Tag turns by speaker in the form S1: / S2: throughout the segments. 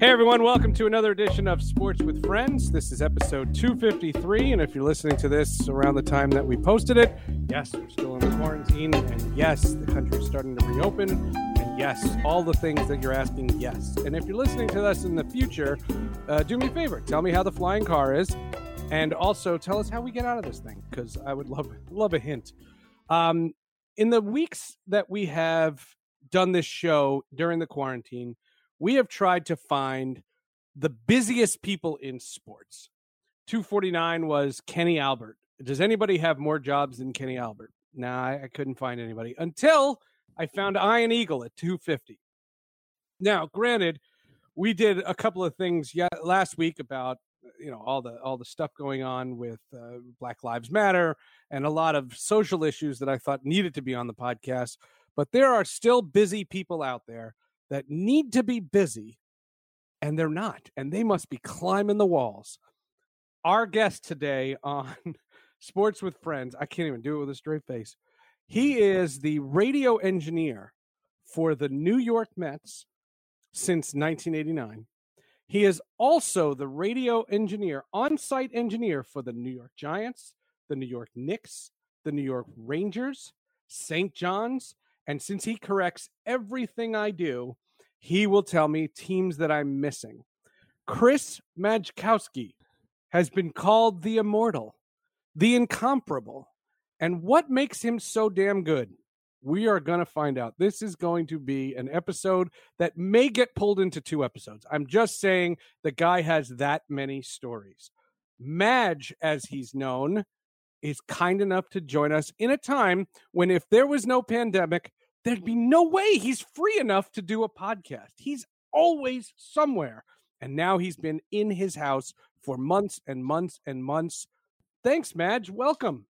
S1: Hey everyone, welcome to another edition of Sports with Friends. This is episode 253, and if you're listening to this around the time that we posted it, yes, we're still in quarantine, and yes, the country's starting to reopen, and yes, all the things that you're asking, yes. And if you're listening to us in the future, uh, do me a favor, tell me how the flying car is, and also tell us how we get out of this thing, because I would love love a hint. Um, in the weeks that we have done this show during the quarantine we have tried to find the busiest people in sports. 249 was Kenny Albert. Does anybody have more jobs than Kenny Albert? Nah, I, I couldn't find anybody until I found Ian Eagle at 250. Now, granted, we did a couple of things last week about you know all the all the stuff going on with uh, Black Lives Matter and a lot of social issues that I thought needed to be on the podcast. But there are still busy people out there that need to be busy and they're not, and they must be climbing the walls. Our guest today on Sports with Friends, I can't even do it with a straight face. He is the radio engineer for the New York Mets since 1989. He is also the radio engineer, on site engineer for the New York Giants, the New York Knicks, the New York Rangers, St. John's, and since he corrects everything I do, he will tell me teams that I'm missing. Chris Majkowski has been called the immortal, the incomparable. And what makes him so damn good? We are going to find out. This is going to be an episode that may get pulled into two episodes. I'm just saying the guy has that many stories. Madge, as he's known, is kind enough to join us in a time when, if there was no pandemic, there'd be no way he's free enough to do a podcast. He's always somewhere. And now he's been in his house for months and months and months. Thanks, Madge. Welcome.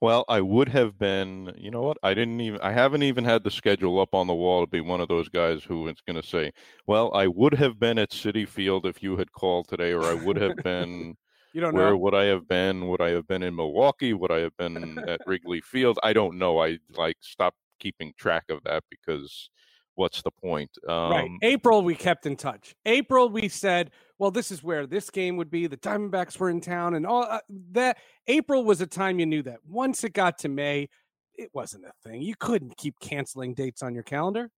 S2: Well, I would have been, you know what? I didn't even, I haven't even had the schedule up on the wall to be one of those guys who is going to say, well, I would have been at Citi Field if you had called today, or I would have been.
S1: you don't
S2: Where
S1: know.
S2: would I have been? Would I have been in Milwaukee? Would I have been at Wrigley Field? I don't know. I like stopped keeping track of that because what's the point? Um,
S1: right. April, we kept in touch. April, we said, well, this is where this game would be. The Diamondbacks were in town, and all uh, that. April was a time you knew that. Once it got to May, it wasn't a thing. You couldn't keep canceling dates on your calendar,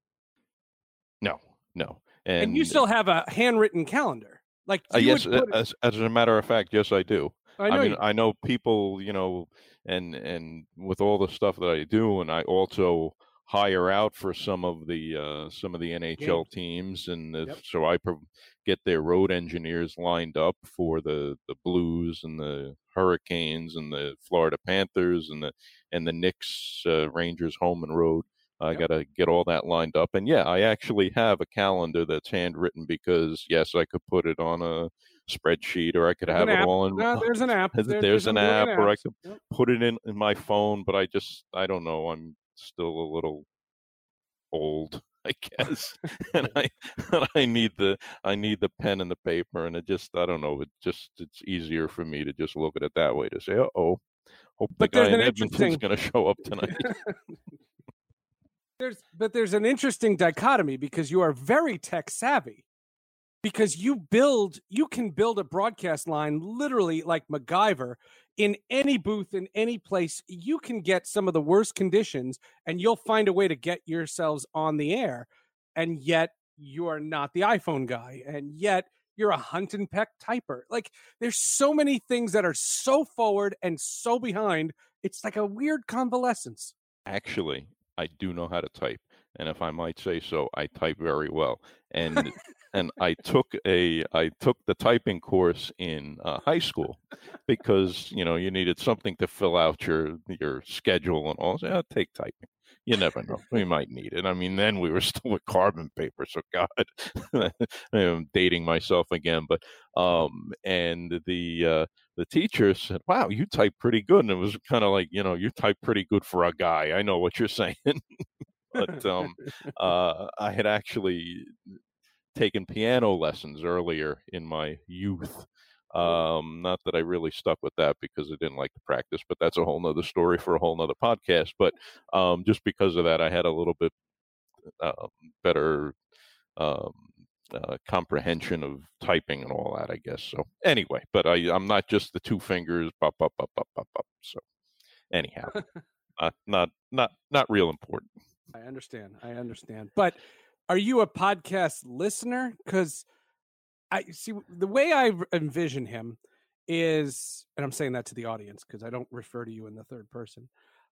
S2: No, no.
S1: and,
S2: And,
S1: you still have a handwritten calendar. Like
S2: uh, yes,
S1: put
S2: as, as a matter of fact, yes, I do.
S1: I know.
S2: I mean,
S1: you-
S2: I know people, you know, and and with all the stuff that I do, and I also hire out for some of the uh, some of the NHL teams, and the,
S1: Yep.
S2: so I prov- get their road engineers lined up for the the Blues and the Hurricanes and the Florida Panthers and the and the Knicks, uh, Rangers, home and road. I
S1: Yep.
S2: got to get all that lined up, and yeah, I actually have a calendar that's handwritten because yes, I could put it on a spreadsheet or I could
S1: There's
S2: have
S1: an
S2: it
S1: app.
S2: all in
S1: No, there's an app.
S2: there's,
S1: There-
S2: there's
S1: a
S2: an app, or I could
S1: Yep.
S2: put it in, in my phone, but I just I don't know. I'm still a little old, I guess, and I and I need the I need the pen and the paper, and it just I don't know. It just it's easier for me to just look at it that way to say, oh, hope the
S1: But
S2: guy in Edmonton's going to show up tonight.
S1: There's but there's an interesting dichotomy because you are very tech savvy. Because you build you can build a broadcast line literally like MacGyver in any booth in any place. You can get some of the worst conditions and you'll find a way to get yourselves on the air. And yet you are not the iPhone guy. And yet you're a hunt and peck typer. Like there's so many things that are so forward and so behind. It's like a weird convalescence.
S2: Actually, I do know how to type, and if I might say so, I type very well. And and I took a I took the typing course in uh, high school because you know you needed something to fill out your your schedule and all. So I'll take typing. You never know. We might need it. I mean, then we were still with carbon paper, so God, I'm dating myself again. But um, and the uh, the teacher said, "Wow, you type pretty good," and it was kind of like, you know, you type pretty good for a guy. I know what you're saying, but um, uh, I had actually taken piano lessons earlier in my youth. Um, not that I really stuck with that because I didn't like to practice, but that's a whole nother story for a whole nother podcast. But um, just because of that, I had a little bit uh, better um, uh, comprehension of typing and all that, I guess. So anyway, but I I'm not just the two fingers up up up up up. So anyhow, uh, not not not real important.
S1: I understand. I understand. But are you a podcast listener? Because I see the way I envision him is, and I'm saying that to the audience because I don't refer to you in the third person.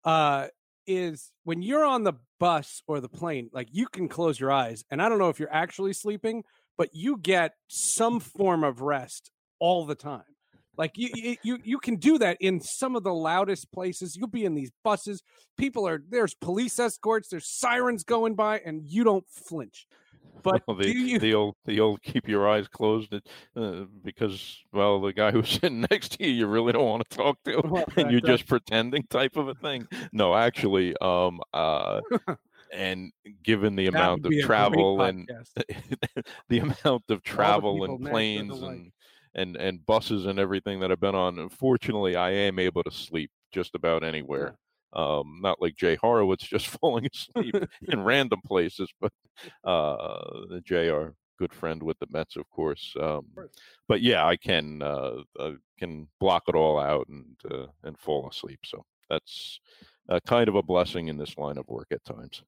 S1: Uh, is when you're on the bus or the plane, like you can close your eyes, and I don't know if you're actually sleeping, but you get some form of rest all the time. Like you, you, you can do that in some of the loudest places. You'll be in these buses. People are there's police escorts. There's sirens going by, and you don't flinch. But
S2: well, the,
S1: you...
S2: the old the old keep your eyes closed uh, because well the guy who's sitting next to you you really don't want to talk to well, and you're just pretending type of a thing. No, actually, um, uh, and given the that amount of travel and the amount of travel and planes and and and buses and everything that I've been on. Unfortunately, I am able to sleep just about anywhere. Um, not like Jay Horowitz just falling asleep in random places, but uh, Jay, our good friend with the Mets, of course. Um, but yeah, I can uh, uh, can block it all out and uh, and fall asleep. So that's kind of a blessing in this line of work at times.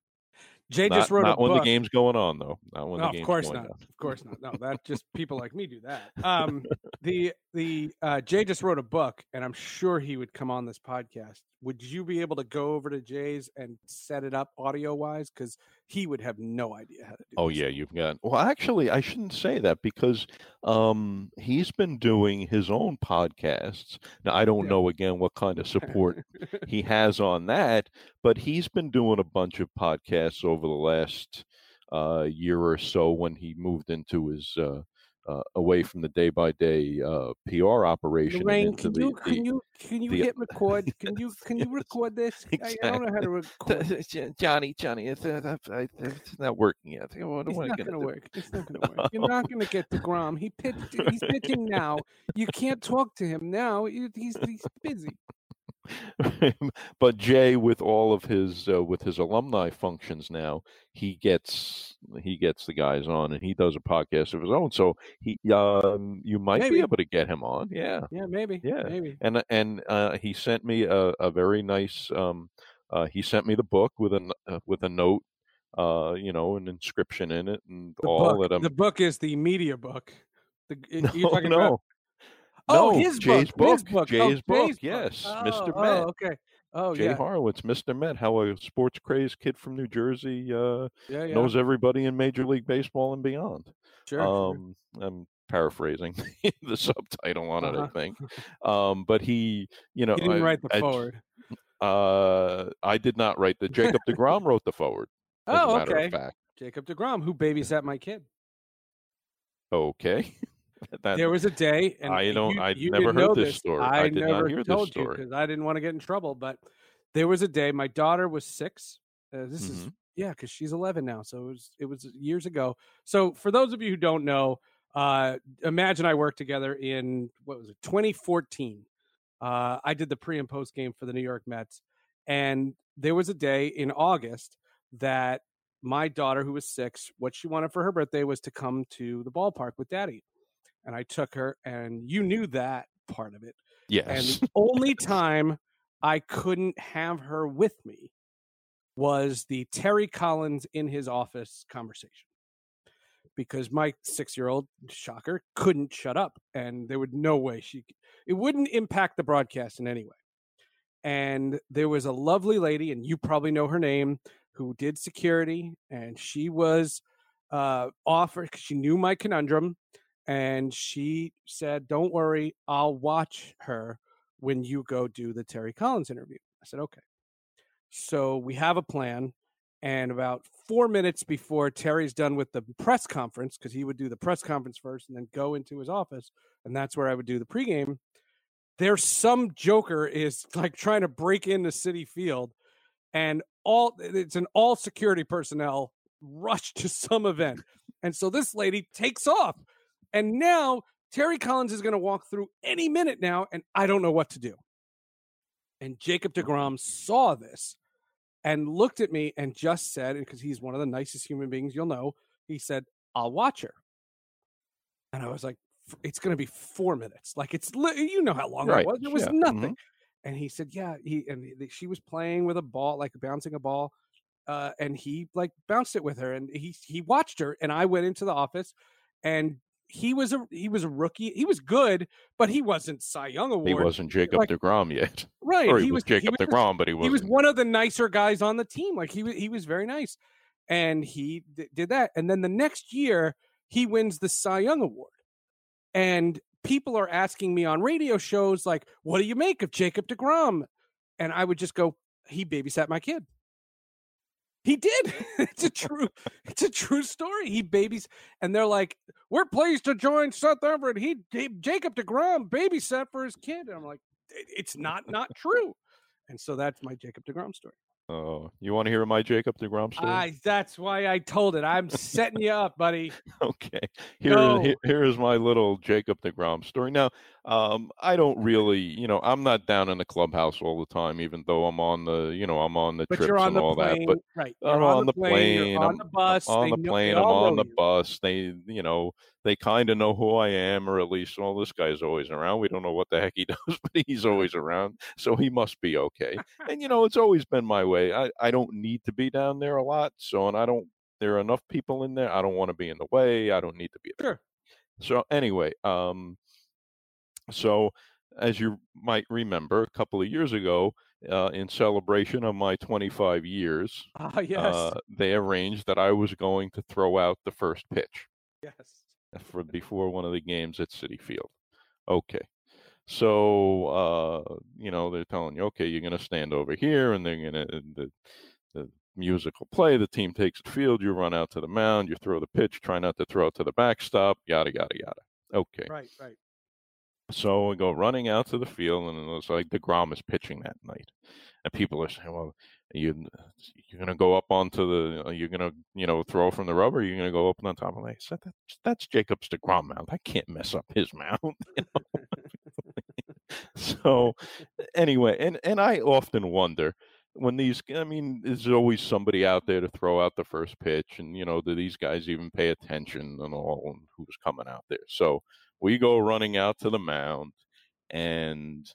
S1: Jay
S2: not,
S1: just wrote a book.
S2: not
S1: a
S2: when
S1: book.
S2: the game's going on, though. Not when
S1: no,
S2: the game's
S1: of course
S2: going
S1: not.
S2: on.
S1: Of course not. No, that just people like me do that. Um, the the uh, Jay just wrote a book, and I'm sure he would come on this podcast. Would you be able to go over to Jay's and set it up audio wise? Because he would have no idea how to do.
S2: Oh
S1: this.
S2: yeah, you've got. Well, actually, I shouldn't say that because um, he's been doing his own podcasts. Now, I don't yeah. know again what kind of support he has on that, but he's been doing a bunch of podcasts over the last uh, year or so when he moved into his uh, uh, away from the day by day PR operation.
S1: Lorraine, can you the, can you can you the, hit record? Can you can you record this? Exactly. I, don't know how to record.
S2: Johnny, Johnny, it's, uh, it's not working yet.
S1: What, it's not going to work. It's not going to work. You're not going to get deGrom. He pitched. He's pitching now. You can't talk to him now. He's he's busy.
S2: but Jay, with all of his uh, with his alumni functions now, he gets he gets the guys on, and he does a podcast of his own. So he, um, you might maybe. be able to get him on. Yeah,
S1: yeah, maybe.
S2: Yeah,
S1: maybe.
S2: And and uh, he sent me a, a very nice. Um, uh, he sent me the book with a uh, with a note, uh, you know, an inscription in it, and
S1: the
S2: all
S1: book,
S2: that. I'm...
S1: The book is the media book. The,
S2: no, no. About
S1: Oh,
S2: no,
S1: his
S2: Jay's
S1: book.
S2: Book. Jay's
S1: oh,
S2: book.
S1: Jay's
S2: yes,
S1: book.
S2: Mr.
S1: Oh,
S2: Met.
S1: Oh, okay. Oh,
S2: Jay
S1: yeah.
S2: Horowitz, Mr. Met, how a sports crazed kid from New Jersey uh,
S1: yeah, yeah.
S2: knows everybody in Major League Baseball and beyond.
S1: Sure.
S2: Um,
S1: sure.
S2: I'm paraphrasing the subtitle on
S1: uh-huh.
S2: it, I think. Um, but he, you know,
S1: he didn't
S2: I,
S1: write the
S2: I,
S1: forward.
S2: Uh, I did not write the. Jacob Degrom wrote the forward.
S1: oh,
S2: okay.
S1: Jacob Degrom, who babysat my kid.
S2: Okay.
S1: That, there was a day, and
S2: I don't.
S1: You,
S2: I
S1: you
S2: never heard this,
S1: this,
S2: story.
S1: I,
S2: I did
S1: never
S2: not hear
S1: told
S2: this story
S1: because I didn't want to get in trouble. But there was a day. My daughter was six. Uh, this
S2: mm-hmm.
S1: is yeah, because she's eleven now. So it was it was years ago. So for those of you who don't know, uh, imagine I worked together in what was it, 2014. Uh, I did the pre and post game for the New York Mets, and there was a day in August that my daughter, who was six, what she wanted for her birthday was to come to the ballpark with daddy and I took her, and you knew that part of it.
S2: Yes.
S1: And the only time I couldn't have her with me was the Terry Collins in his office conversation. Because my six year old, shocker, couldn't shut up. And there would no way she, it wouldn't impact the broadcast in any way. And there was a lovely lady, and you probably know her name, who did security. And she was uh, offered, she knew my conundrum and she said, "Don't worry, I'll watch her when you go do the Terry Collins interview." I said, "Okay." So we have a plan, and about four minutes before Terry's done with the press conference, because he would do the press conference first and then go into his office, and that's where I would do the pregame. There's some joker is like trying to break into Citi Field, and all it's an all security personnel rush to some event, and so this lady takes off and now Terry Collins is going to walk through any minute now, and I don't know what to do. And Jacob DeGrom saw this and looked at me and just said, because he's one of the nicest human beings you'll know, he said, I'll watch her. And I was like, it's going to be four minutes. Like it's, you know how long
S2: Right,
S1: it was. It was
S2: yeah,
S1: nothing.
S2: mhm.
S1: And he said, yeah. He and he- she was playing with a ball, like bouncing a ball, uh, and he like bounced it with her, and he he watched her. And I went into the office, and he was a he was a rookie. He was good, but he wasn't Cy Young award.
S2: He wasn't Jacob
S1: like-
S2: Degrom yet.
S1: right.
S2: Or he,
S1: he
S2: was,
S1: was
S2: Jacob
S1: he was,
S2: Degrom, but he wasn't.
S1: he was one of the nicer guys on the team. Like he was, he was very nice, and he d- did that. And then the next year, he wins the Cy Young award, and people are asking me on radio shows like, "What do you make of Jacob Degrom?" And I would just go, "He babysat my kid." He did. it's a true. It's a true story. He babies, and they're like, "We're pleased to join Seth Everett. He, he Jacob Degrom babysat for his kid." And I'm like, "It's not not true." And so that's my Jacob Degrom story.
S2: Oh, you want to hear my Jacob Degrom story?
S1: I that's why I told it. I'm setting you up, buddy.
S2: okay here, here here is my little jacob deGrom story now um i don't really you know i'm not down in the clubhouse all the time even though i'm on the you know i'm on the
S1: But
S2: trips
S1: on
S2: and
S1: the
S2: all
S1: plane,
S2: that but
S1: right?
S2: I'm
S1: You're
S2: on the plane,
S1: You're on
S2: I'm-
S1: the bus.
S2: on
S1: they
S2: the plane i'm on the
S1: you.
S2: bus they you know they kind of know who i am or at least well this guy's always around we don't know what the heck he does but he's always around so he must be okay and you know it's always been my way i i don't need to be down there a lot so and i don't there are enough people in there i don't want to be in the way i don't need to be there
S1: Sure.
S2: so anyway, um, so as you might remember, a couple of years ago, uh, in celebration of my 25 years,
S1: Ah, yes,
S2: uh, they arranged that I was going to throw out the first pitch
S1: yes.
S2: for before one of the games at Citi Field. Okay. So uh, you know, they're telling you, okay, you're gonna stand over here and they're gonna the the music will play, the team takes the field, you run out to the mound, you throw the pitch, try not to throw it to the backstop, yada yada yada. Okay.
S1: Right, right.
S2: So we go running out to the field, and it looks like DeGrom is pitching that night. And people are saying, "Well, you you're gonna go up onto the, you're gonna you know throw from the rubber, you're gonna go up on top." And I said, "That's that's Jacob's DeGrom mound. I can't mess up his mound." you know? so anyway, and and I often wonder when these. I mean, there's always somebody out there to throw out the first pitch, and you know, do these guys even pay attention and all, and who's coming out there? So we go running out to the mound and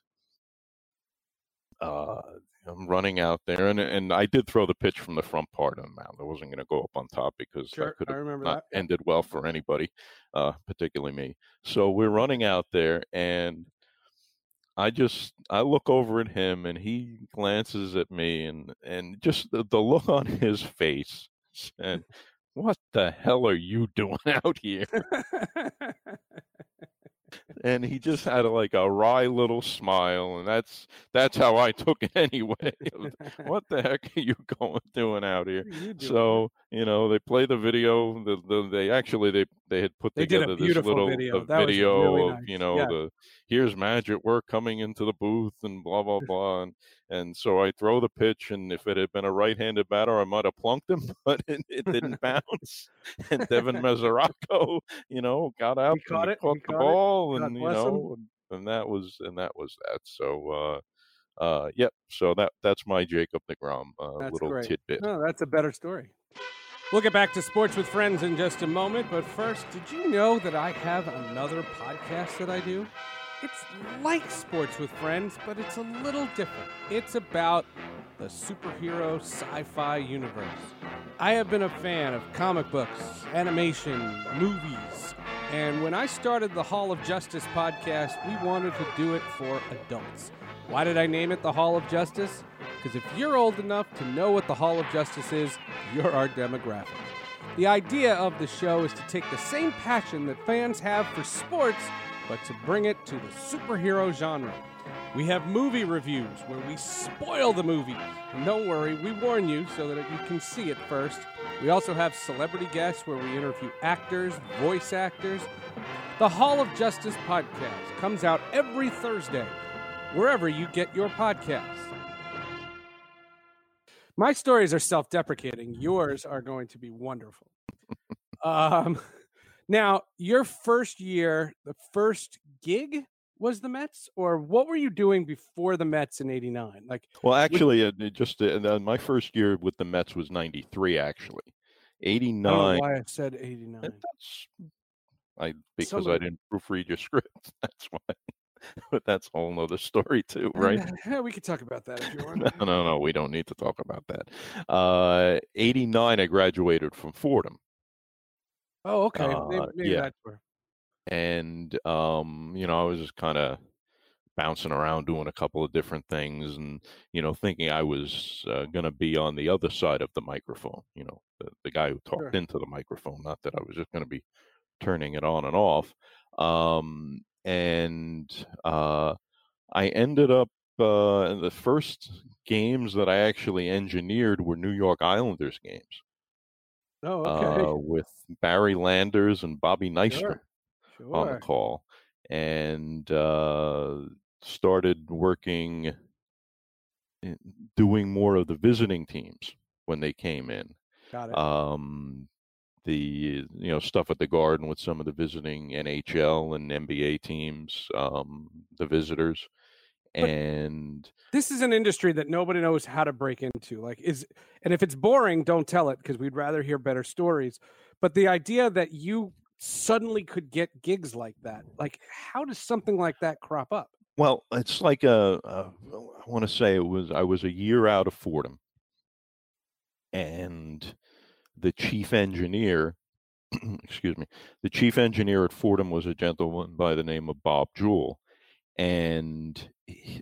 S2: uh I'm running out there and and I did throw the pitch from the front part of the mound. I wasn't going to go up on top because
S1: Sure,
S2: could have not
S1: that.
S2: Ended well for anybody, uh particularly me. So we're running out there and I just I look over at him and he glances at me and and just the, the look on his face and what the hell are you doing out here? and he just had a, like a wry little smile and that's that's how i took it anyway what the heck are you going doing out here
S1: you doing?
S2: so you know they play the video the, the they actually they they had put
S1: They
S2: together this little
S1: video.
S2: a
S1: That was
S2: video
S1: really
S2: of
S1: nice.
S2: you know
S1: Yeah.
S2: the here's magic work coming into the booth and blah blah blah and and so I throw the pitch and if it had been a right-handed batter I might have plunked him but it, it didn't bounce and Devin Mesoraco you know got out
S1: caught
S2: and
S1: it,
S2: caught the
S1: caught it.
S2: ball
S1: God
S2: and you know and, and that was and that was that so uh uh yep so that that's my Jacob DeGrom uh,
S1: That's
S2: little
S1: great.
S2: tidbit
S1: No, that's a better story. We'll get back to sports with friends in just a moment, but first, did you know that I have another podcast that I do? It's like sports with friends, but it's a little different. It's about the superhero sci fi universe. I have been a fan of comic books, animation, movies, and when I started the Hall of Justice podcast, we wanted to do it for adults. Why did I name it the Hall of Justice? Because if you're old enough to know what the Hall of Justice is, you're our demographic. The idea of the show is to take the same passion that fans have for sports, but to bring it to the superhero genre. We have movie reviews where we spoil the movie. And don't worry, we warn you so that you can see it first. We also have celebrity guests where we interview actors, voice actors. The Hall of Justice podcast comes out every Thursday, wherever you get your podcasts. My stories are self deprecating, yours are going to be wonderful. um, now, your first year, the first gig was the Mets, or what were you doing before the Mets in '89? Like,
S2: Well, actually, uh, it just uh, uh, my first year with the Mets was '93. Actually,
S1: I don't
S2: '89.
S1: why I said '89.
S2: That's I because
S1: So-
S2: I didn't proofread your script. That's why. but that's a whole nother story too, right?
S1: Yeah, we could talk about that if you want.
S2: no, no, no. We don't need to talk about that. Uh, 89, I graduated from Fordham.
S1: Oh, okay. Maybe,
S2: Uh,
S1: maybe
S2: yeah.
S1: that's where.
S2: and um, you know, I was just kind of bouncing around doing a couple of different things, and you know, thinking I was uh, going to be on the other side of the microphone. You know, the, the guy who talked
S1: Sure.
S2: into the microphone, not that I was just going to be turning it on and off. Um, and uh, I ended up uh, the first games that I actually engineered were New York Islanders games
S1: Oh, okay.
S2: uh, with Barry Landers and Bobby Nystrom
S1: sure.
S2: on the call and uh, started working doing more of the visiting teams when they came in
S1: Got it.
S2: um, the you know stuff at the garden with some of the visiting nhl and nba teams um, the visitors
S1: But-
S2: and
S1: this is an industry that nobody knows how to break into. Like, is and if it's boring, don't tell it because we'd rather hear better stories. But the idea that you suddenly could get gigs like that, like, how does something like that crop up?
S2: well it's like a, a i want to say it was i was a year out of fordham and the chief engineer excuse me the chief engineer at fordham was a gentleman by the name of bob jewell and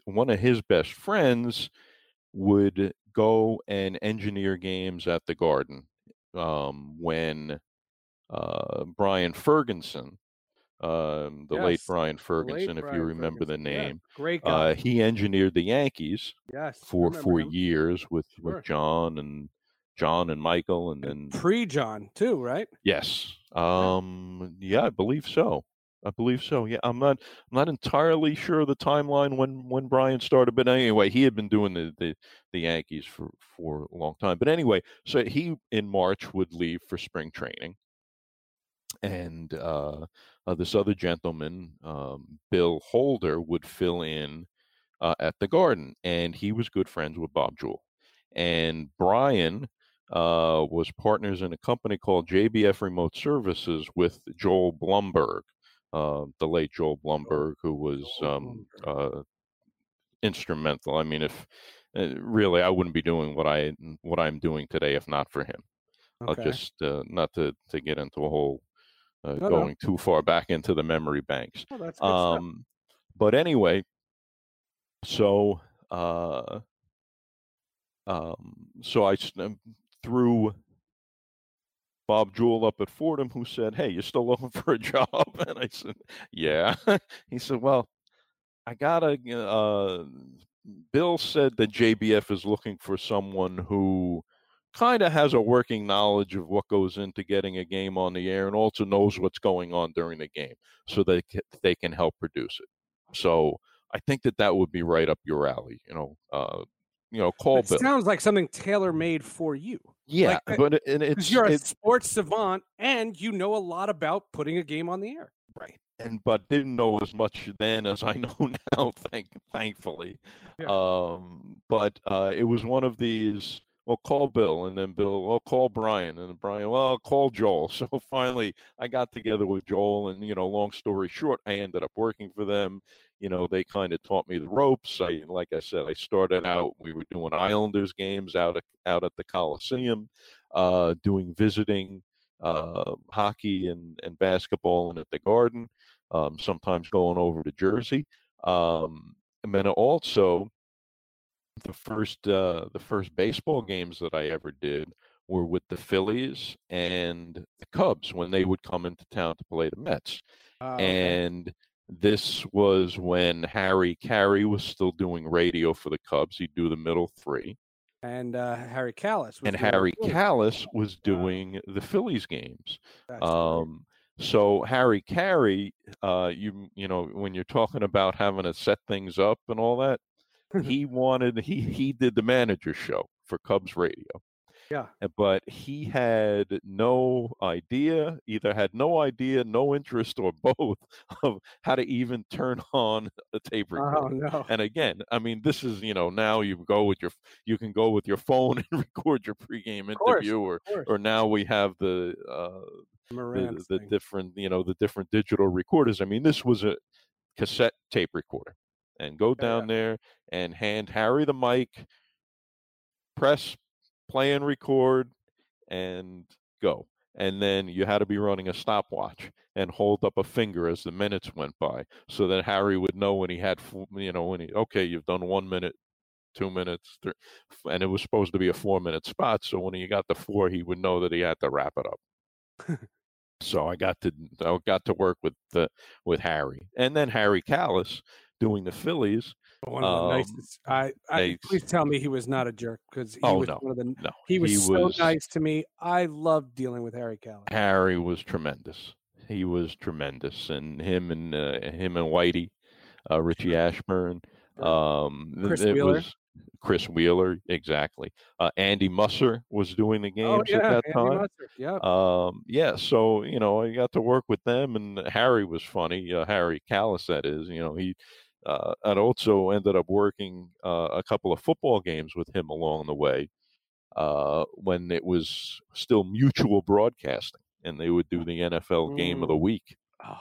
S2: one of his best friends would go and engineer games at the garden um, when uh, brian ferguson um, the late brian
S1: The late
S2: ferguson if you
S1: Brian
S2: remember the
S1: Ferguson, yeah,
S2: name
S1: great guy.
S2: uh, he engineered the yankees
S1: yes,
S2: for
S1: remember
S2: for
S1: him.
S2: years with
S1: Sure.
S2: with John and John and Michael and then
S1: pre John too, right?
S2: yes um yeah I believe so I believe so yeah I'm not I'm not entirely sure of the timeline when when Brian started but anyway he had been doing the the, the Yankees for for a long time but anyway so he in March would leave for spring training and uh, uh this other gentleman um Bill Holder would fill in uh, at the garden and he was good friends with bob jewell and brian uh, was partners in a company called jbf remote services with joel blumberg uh, the late joel blumberg who was um, uh, instrumental i mean if uh, really i wouldn't be doing what i what i'm doing today if not for him
S1: Okay.
S2: i'll just uh, not to to get into a whole uh,
S1: No, no.
S2: going too far back into the memory banks
S1: Oh, that's good stuff.
S2: um, but anyway, so uh, um, so I um, threw Bob Jewell up at Fordham, who said, "Hey, you're still looking for a job?" And I said, "Yeah." he said, "Well, I got a. Uh, Bill said that JBF is looking for someone who kind of has a working knowledge of what goes into getting a game on the air and also knows what's going on during the game so ca- they can help produce it. So I think that that would be right up your alley. You know, uh, you know, call
S1: it
S2: Bill.
S1: sounds like something tailor made for you.
S2: yeah,
S1: like, uh,
S2: but and it's
S1: you're a
S2: it's
S1: sports savant and you know a lot about putting a game on the air.
S2: right. And but didn't know as much then as I know now. Thank thankfully.
S1: Yeah.
S2: Um, but uh, it was one of these. Well, call Bill, and then Bill. Well, call Brian, and Brian. Well, I'll call Joel. So finally, I got together with Joel, and you know, long story short, I ended up working for them. You know, they kind of taught me the ropes. I, like I said, I started out. We were doing Islanders games out at out at the Coliseum, uh, doing visiting uh, hockey and and basketball, and at the Garden. Um, sometimes going over to Jersey, um, and then also the first uh, the first baseball games that I ever did were with the Phillies and the Cubs when they would come into town to play the Mets.
S1: Uh, okay.
S2: And this was when Harry Caray was still doing radio for the Cubs. He'd do the middle three,
S1: and uh, Harry Kalas. Was
S2: and
S1: doing
S2: Harry. Kalas was
S1: Wow.
S2: doing the Phillies games. Um, so Harry Caray, uh, you you know when you're talking about having to set things up and all that, he wanted he he did the manager show for Cubs radio,
S1: Yeah.
S2: But he had no idea, either had no idea, no interest, or both of how to even turn on a tape recorder.
S1: Oh no.
S2: And again, I mean, this is you know now you go with your you can go with your phone and record your pregame interview, or or now we have the uh, the, the different you know the different digital recorders. I mean, this was a cassette tape recorder, and go
S1: Yeah,
S2: down there and hand Harry the mic, press play and record, and go. And then you had to be running a stopwatch and hold up a finger as the minutes went by, so that Harry would know when he had, you know, when he okay, you've done one minute, two minutes, three, and it was supposed to be a four minute spot. So when he got to four, he would know that he had to wrap it up. so I got to I got to work with the with Harry, and then Harry Kalas doing the Phillies.
S1: One of the
S2: um,
S1: nicest. I, I
S2: they-
S1: please tell me he was not a jerk because he
S2: Oh,
S1: was
S2: no.
S1: one of the.
S2: No,
S1: He was
S2: he
S1: so
S2: was-
S1: nice to me. I loved dealing with Harry Kalas.
S2: Harry was tremendous. He was tremendous, and him and uh, him and Whitey, uh, Richie Ashburn, um,
S1: Chris
S2: it
S1: Wheeler.
S2: was Chris Wheeler, exactly. Uh, Andy Musser was doing the games
S1: oh yeah,
S2: at that
S1: Andy
S2: time.
S1: Yeah.
S2: Um, yeah, so you know, I got to work with them, and Harry was funny. Uh, Harry Kalas, that is. You know, he. Uh, and also ended up working uh, a couple of football games with him along the way uh, when it was still mutual broadcasting, and they would do the NFL game of the week.
S1: oh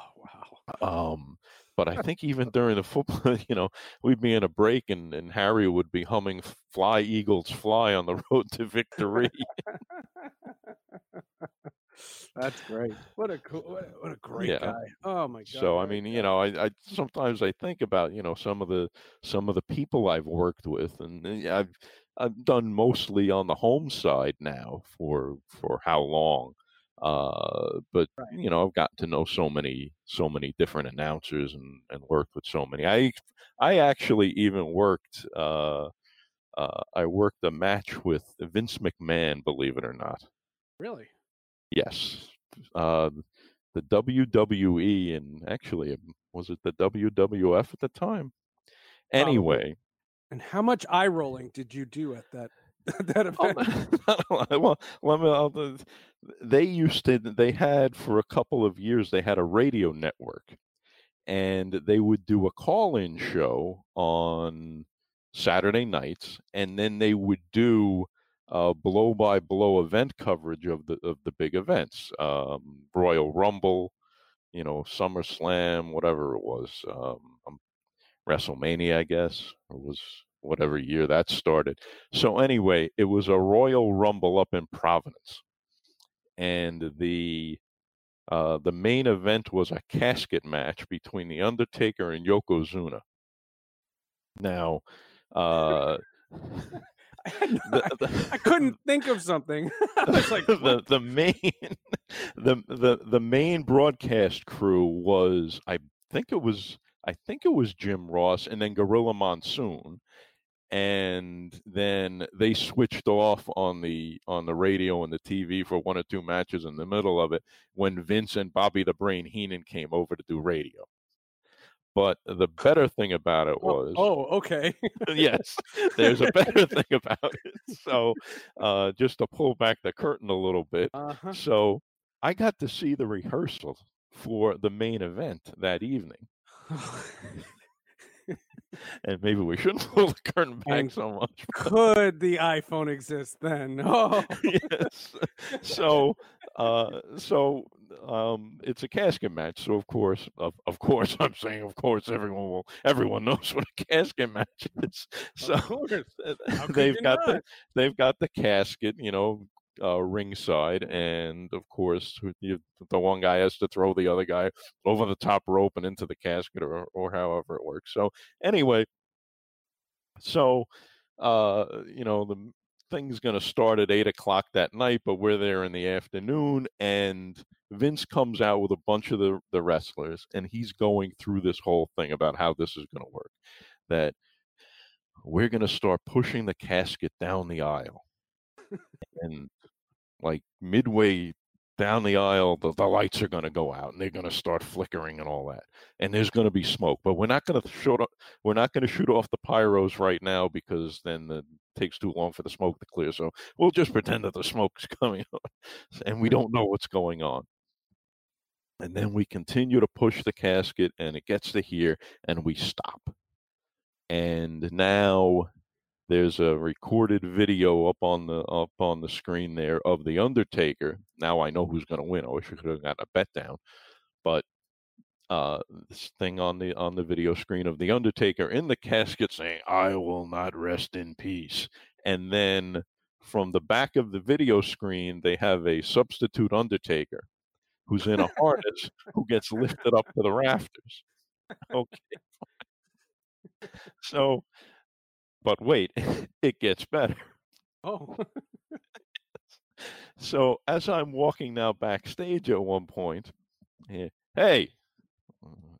S1: wow.
S2: Um, but I think even during the football, you know, we'd be in a break, and, and Harry would be humming "Fly Eagles Fly" on the road to victory.
S1: That's great. What a cool. What a, what a great
S2: Yeah.
S1: guy. Oh my god.
S2: so I mean, you know, I, I sometimes I think about you know some of the some of the people I've worked with, and uh, I've I've done mostly on the home side now for for how long. Uh, but
S1: Right.
S2: you know, I've gotten to know so many so many different announcers and and worked with so many. I I actually even worked. Uh, uh, I worked a match with Vince McMahon, believe it or not.
S1: Really.
S2: Yes. Uh, the WWE and actually, um, was it the WWF at the time?
S1: Probably.
S2: Anyway,
S1: And how much eye rolling did you do at that that event?
S2: oh, well, let me, I'll, uh, they used to, they had for a couple of years, they had a radio network and they would do a call in show on Saturday nights, and then they would do blow by blow event coverage of the of the big events, um, Royal Rumble, you know, SummerSlam, whatever it was, um, um, WrestleMania, I guess, or was whatever year that started. So anyway, it was a Royal Rumble up in Providence, and the uh, the main event was a casket match between the Undertaker and Yokozuna. Now, uh,
S1: I, had no-
S2: the,
S1: I-
S2: the-
S1: I couldn't think of something. Like,
S2: the
S1: what?
S2: the main the the the main broadcast crew was I think it was I think it was Jim Ross and then Gorilla Monsoon and then they switched off on the on the radio and the TV for one or two matches in the middle of it when Vince and Bobby the Brain Heenan came over to do radio. But the better thing about it was
S1: oh, oh, okay.
S2: yes, there's a better thing about it. So, uh, just to pull back the curtain a little bit,
S1: Uh-huh.
S2: so I got to see the rehearsal for the main event that evening, and maybe we shouldn't pull the curtain back
S1: And
S2: so much.
S1: Could the iPhone exist then? Oh,
S2: yes. So, uh, so um, it's a casket match. So of course, of, of course, I'm saying, of course, everyone will, everyone knows what a casket match is. So
S1: of course. How could
S2: they've got the they've got the casket, you know, uh, ringside, and of course, you, the one guy has to throw the other guy over the top rope and into the casket, or or however it works. So anyway, so uh, you know the thing's going to start at eight o'clock that night, but we're there in the afternoon, and Vince comes out with a bunch of the the wrestlers, and he's going through this whole thing about how this is going to work. That we're going to start pushing the casket down the aisle. and like midway down the aisle, the, the lights are going to go out and they're going to start flickering and all that. And there's going to be smoke, but we're not going to shoot, we're not going to shoot off the pyros right now because then the, takes too long for the smoke to clear. So we'll just pretend that the smoke's coming on, and we don't know what's going on. And then we continue to push the casket, and it gets to here, and we stop. And now there's a recorded video up on the up on the screen there of the Undertaker. Now I know who's going to win. I wish I could have gotten a bet down, but uh, this thing on the on the video screen of the Undertaker in the casket saying, "I will not rest in peace," and then from the back of the video screen they have a substitute Undertaker who's in a harness who gets lifted up to the rafters. Okay. so, but wait, it gets better.
S1: Oh.
S2: so as I'm walking now backstage at one point, eh, hey, Mm-hmm.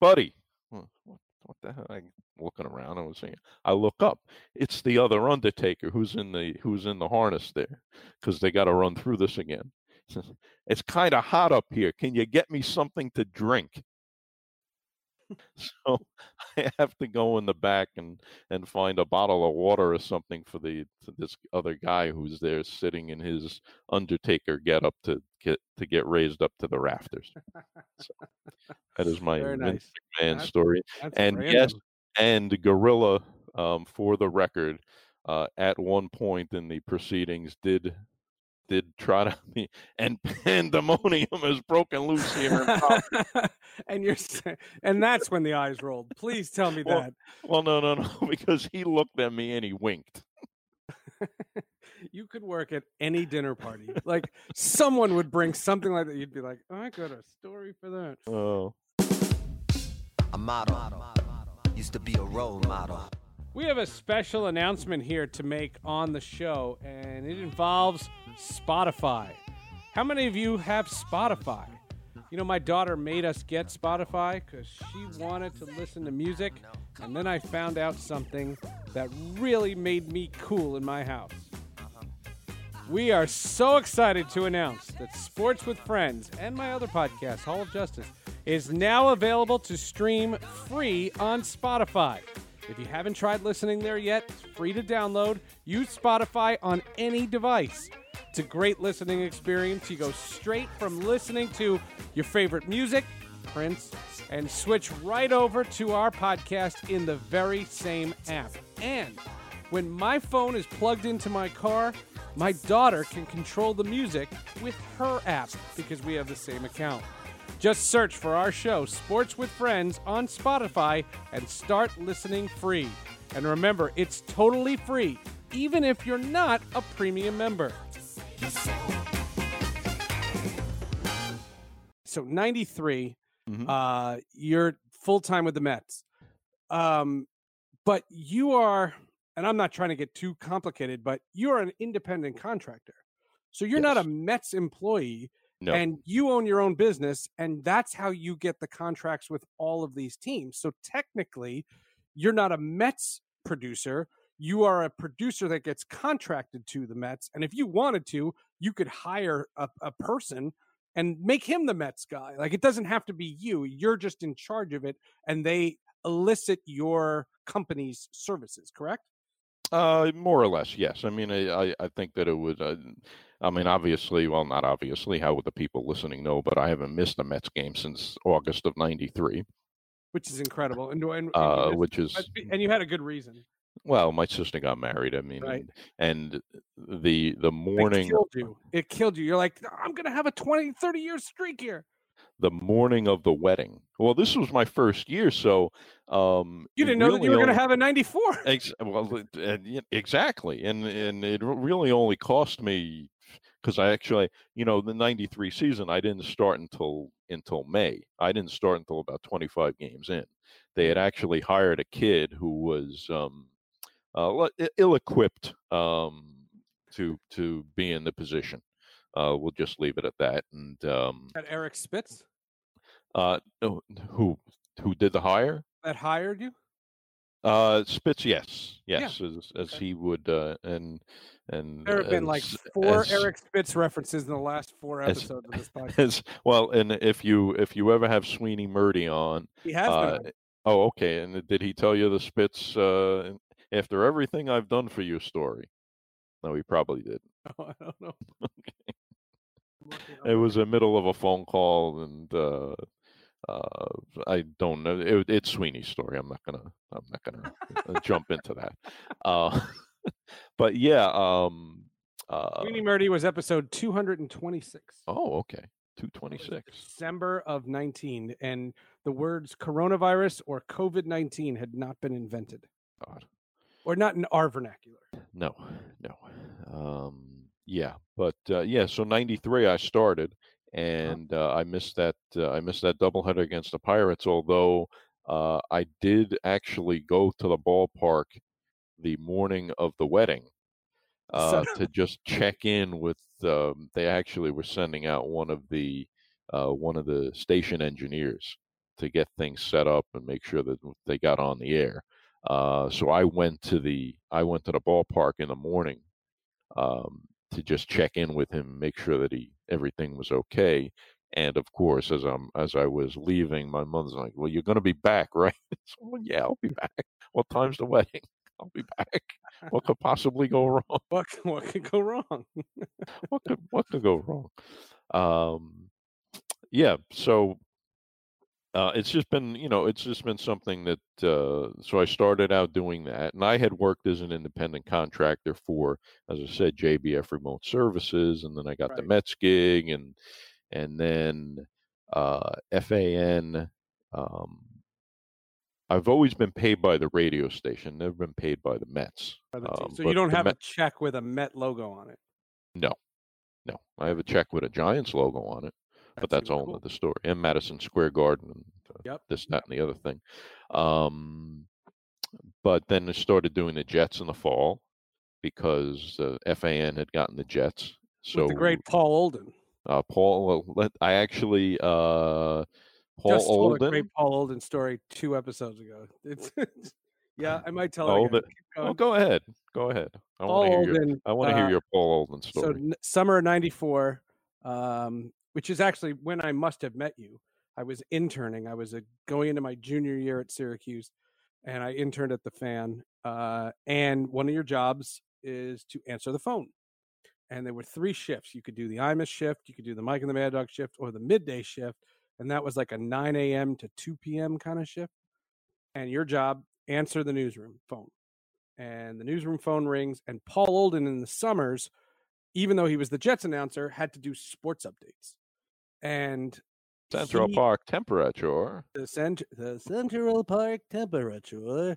S2: buddy, hmm, what, what the hell? I'm looking around. I was saying, I look up. It's the other Undertaker who's in the who's in the harness there, because they got to run through this again. It's kind of hot up here. Can you get me something to drink? so I have to go in the back and and find a bottle of water or something for the this other guy who's there sitting in his Undertaker get up to get to get raised up to the rafters. So that is my
S1: Very nice. That's-
S2: story.
S1: That's
S2: And
S1: random.
S2: yes, and Gorilla, um, for the record, uh, at one point in the proceedings did did trot try to and pandemonium has broken loose here.
S1: and you're and that's when the eyes rolled. Please tell me
S2: Well,
S1: that.
S2: well, no, no, no, because he looked at me and he winked.
S1: you could work at any dinner party. Like someone would bring something like that. You'd be like, oh, I got a story for that.
S2: Oh,
S3: a model. Used to be a role model.
S1: We have a special announcement here to make on the show, and it involves Spotify. How many of you have Spotify? You know, my daughter made us get Spotify because she wanted to listen to music, and then I found out something that really made me cool in my house. We are so excited to announce that Sports with Friends and my other podcast, Hall of Justice, is now available to stream free on Spotify. If you haven't tried listening there yet, it's free to download. Use Spotify on any device. It's a great listening experience. You go straight from listening to your favorite music, Prince, and switch right over to our podcast in the very same app. And when my phone is plugged into my car, my daughter can control the music with her app because we have the same account. Just search for our show, Sports with Friends, on Spotify and start listening free. And remember, it's totally free, even if you're not a premium member. So, 93,
S2: Mhm.
S1: uh, you're full time with the Mets. Um, but you are, and I'm not trying to get too complicated, but you're an independent contractor. So you're not a Mets employee
S2: no,
S1: and you own your own business and that's how you get the contracts with all of these teams so technically you're not a mets producer you are a producer that gets contracted to the mets and if you wanted to you could hire a, a person and make him the mets guy like it doesn't have to be you you're just in charge of it and they elicit your company's services correct
S2: uh, more or less, yes. I mean, I, I, think that it would. Uh, I mean, obviously, well, not obviously. How would the people listening know? But I haven't missed a Mets game since August of '93,
S1: which is incredible and, and, and,
S2: uh, which is
S1: and you had a good reason
S2: well, my sister got married. I mean,
S1: Right.
S2: and the the
S1: it
S2: morning
S1: killed you it killed you you're like i'm gonna have a 20 30 year streak here
S2: the morning of the wedding. Well, this was my first year, so um,
S1: you didn't know that you were gonna have a 94
S2: Ex- well, exactly, and and it really only cost me because I actually, you know, the '93 season I didn't start until until May. I didn't start until about 25 games in. They had actually hired a kid who was um, uh, ill-equipped um, to to be in the position. Uh, we'll just leave it at that. And um,
S1: that eric spitz
S2: uh, who who did the hire?
S1: that hired you
S2: Uh, Spitz, yes,
S1: Yeah,
S2: yes, as, as
S1: okay.
S2: he would, uh, and and
S1: there have been like four
S2: as-
S1: eric spitz references in the last four episodes of this podcast
S2: as well. And if you if you ever have Sweeny Murti on,
S1: he has
S2: uh,
S1: been
S2: oh, okay, and did he tell you the Spitz? Uh, after everything I've done for you, story. No, he probably did.
S1: Oh, I don't know.
S2: Okay.
S1: I'm looking- I'm
S2: It was a middle of a phone call, and uh, uh, I don't know. It, it's Sweeny's story. I'm not gonna. I'm not gonna uh, jump into that. Uh, but yeah. Um, uh,
S1: Sweeny Murti was episode 226.
S2: oh, okay. Two
S1: It was
S2: twenty six.
S1: December of 19, and the words coronavirus or COVID 19 had not been invented,
S2: God.
S1: Or not in our vernacular.
S2: No, no. Um, yeah, but uh, yeah. So '93, I started, and uh, I missed that. Uh, I missed that doubleheader against the Pirates. Although uh, I did actually go to the ballpark the morning of the wedding uh, to just check in with. Um, they actually were sending out one of the uh, one of the station engineers to get things set up and make sure that they got on the air. Uh, so I went to the I went to the ballpark in the morning um, to just check in with him, make sure that he everything was okay. And of course, as I'm as I was leaving, my mother's like, "Well, you're going to be back, right?" So, well, yeah, I'll be back. What time's the wedding? I'll be back. What could possibly go wrong?
S1: What, what could go wrong?
S2: What could what could go wrong? Um, yeah. So uh, it's just been, you know, it's just been something that. Uh, so I started out doing that, and I had worked as an independent contractor for, as I said, JBF Remote Services, and then I got the
S1: Right.
S2: Mets gig, and and then uh, FAN. Um, I've always been paid by the radio station, never been paid by the Mets.
S1: By the.
S2: Um,
S1: so you don't have
S2: Met-
S1: a check with a Met logo on it.
S2: No, no. I have a check with a Giants logo on it, but that's a
S1: super
S2: whole
S1: cool.
S2: other story. And Madison Square Garden, and
S1: Yep,
S2: this, that, and the other thing. Um, but then I started doing the Jets in the fall because uh, FAN had gotten the Jets. So
S1: with the great Paul Olden.
S2: uh, Paul, well, let, I actually uh, Paul
S1: Just told a
S2: Olden.
S1: great Paul Olden story two episodes ago. It's, yeah, I might tell
S2: Oh,
S1: it.
S2: the-
S1: again. Keep
S2: Oh, go ahead, go ahead. I want to hear your. I want to hear
S1: uh,
S2: your Paul Olden
S1: so
S2: story.
S1: n- summer 94 um, which is actually when i must have met you i was interning i was uh going into my junior year at syracuse and i interned at the fan uh, and one of your jobs is to answer the phone and there were three shifts you could do the imus shift you could do the mike and the mad dog shift or the midday shift and that was like a 9 a.m to 2 p.m kind of shift and your job answer the newsroom phone and the newsroom phone rings and paul olden in the summers even though he was the Jets announcer, had to do sports updates. And
S2: Central
S1: he-
S2: Park temperature.
S1: the cent- the Central Park temperature,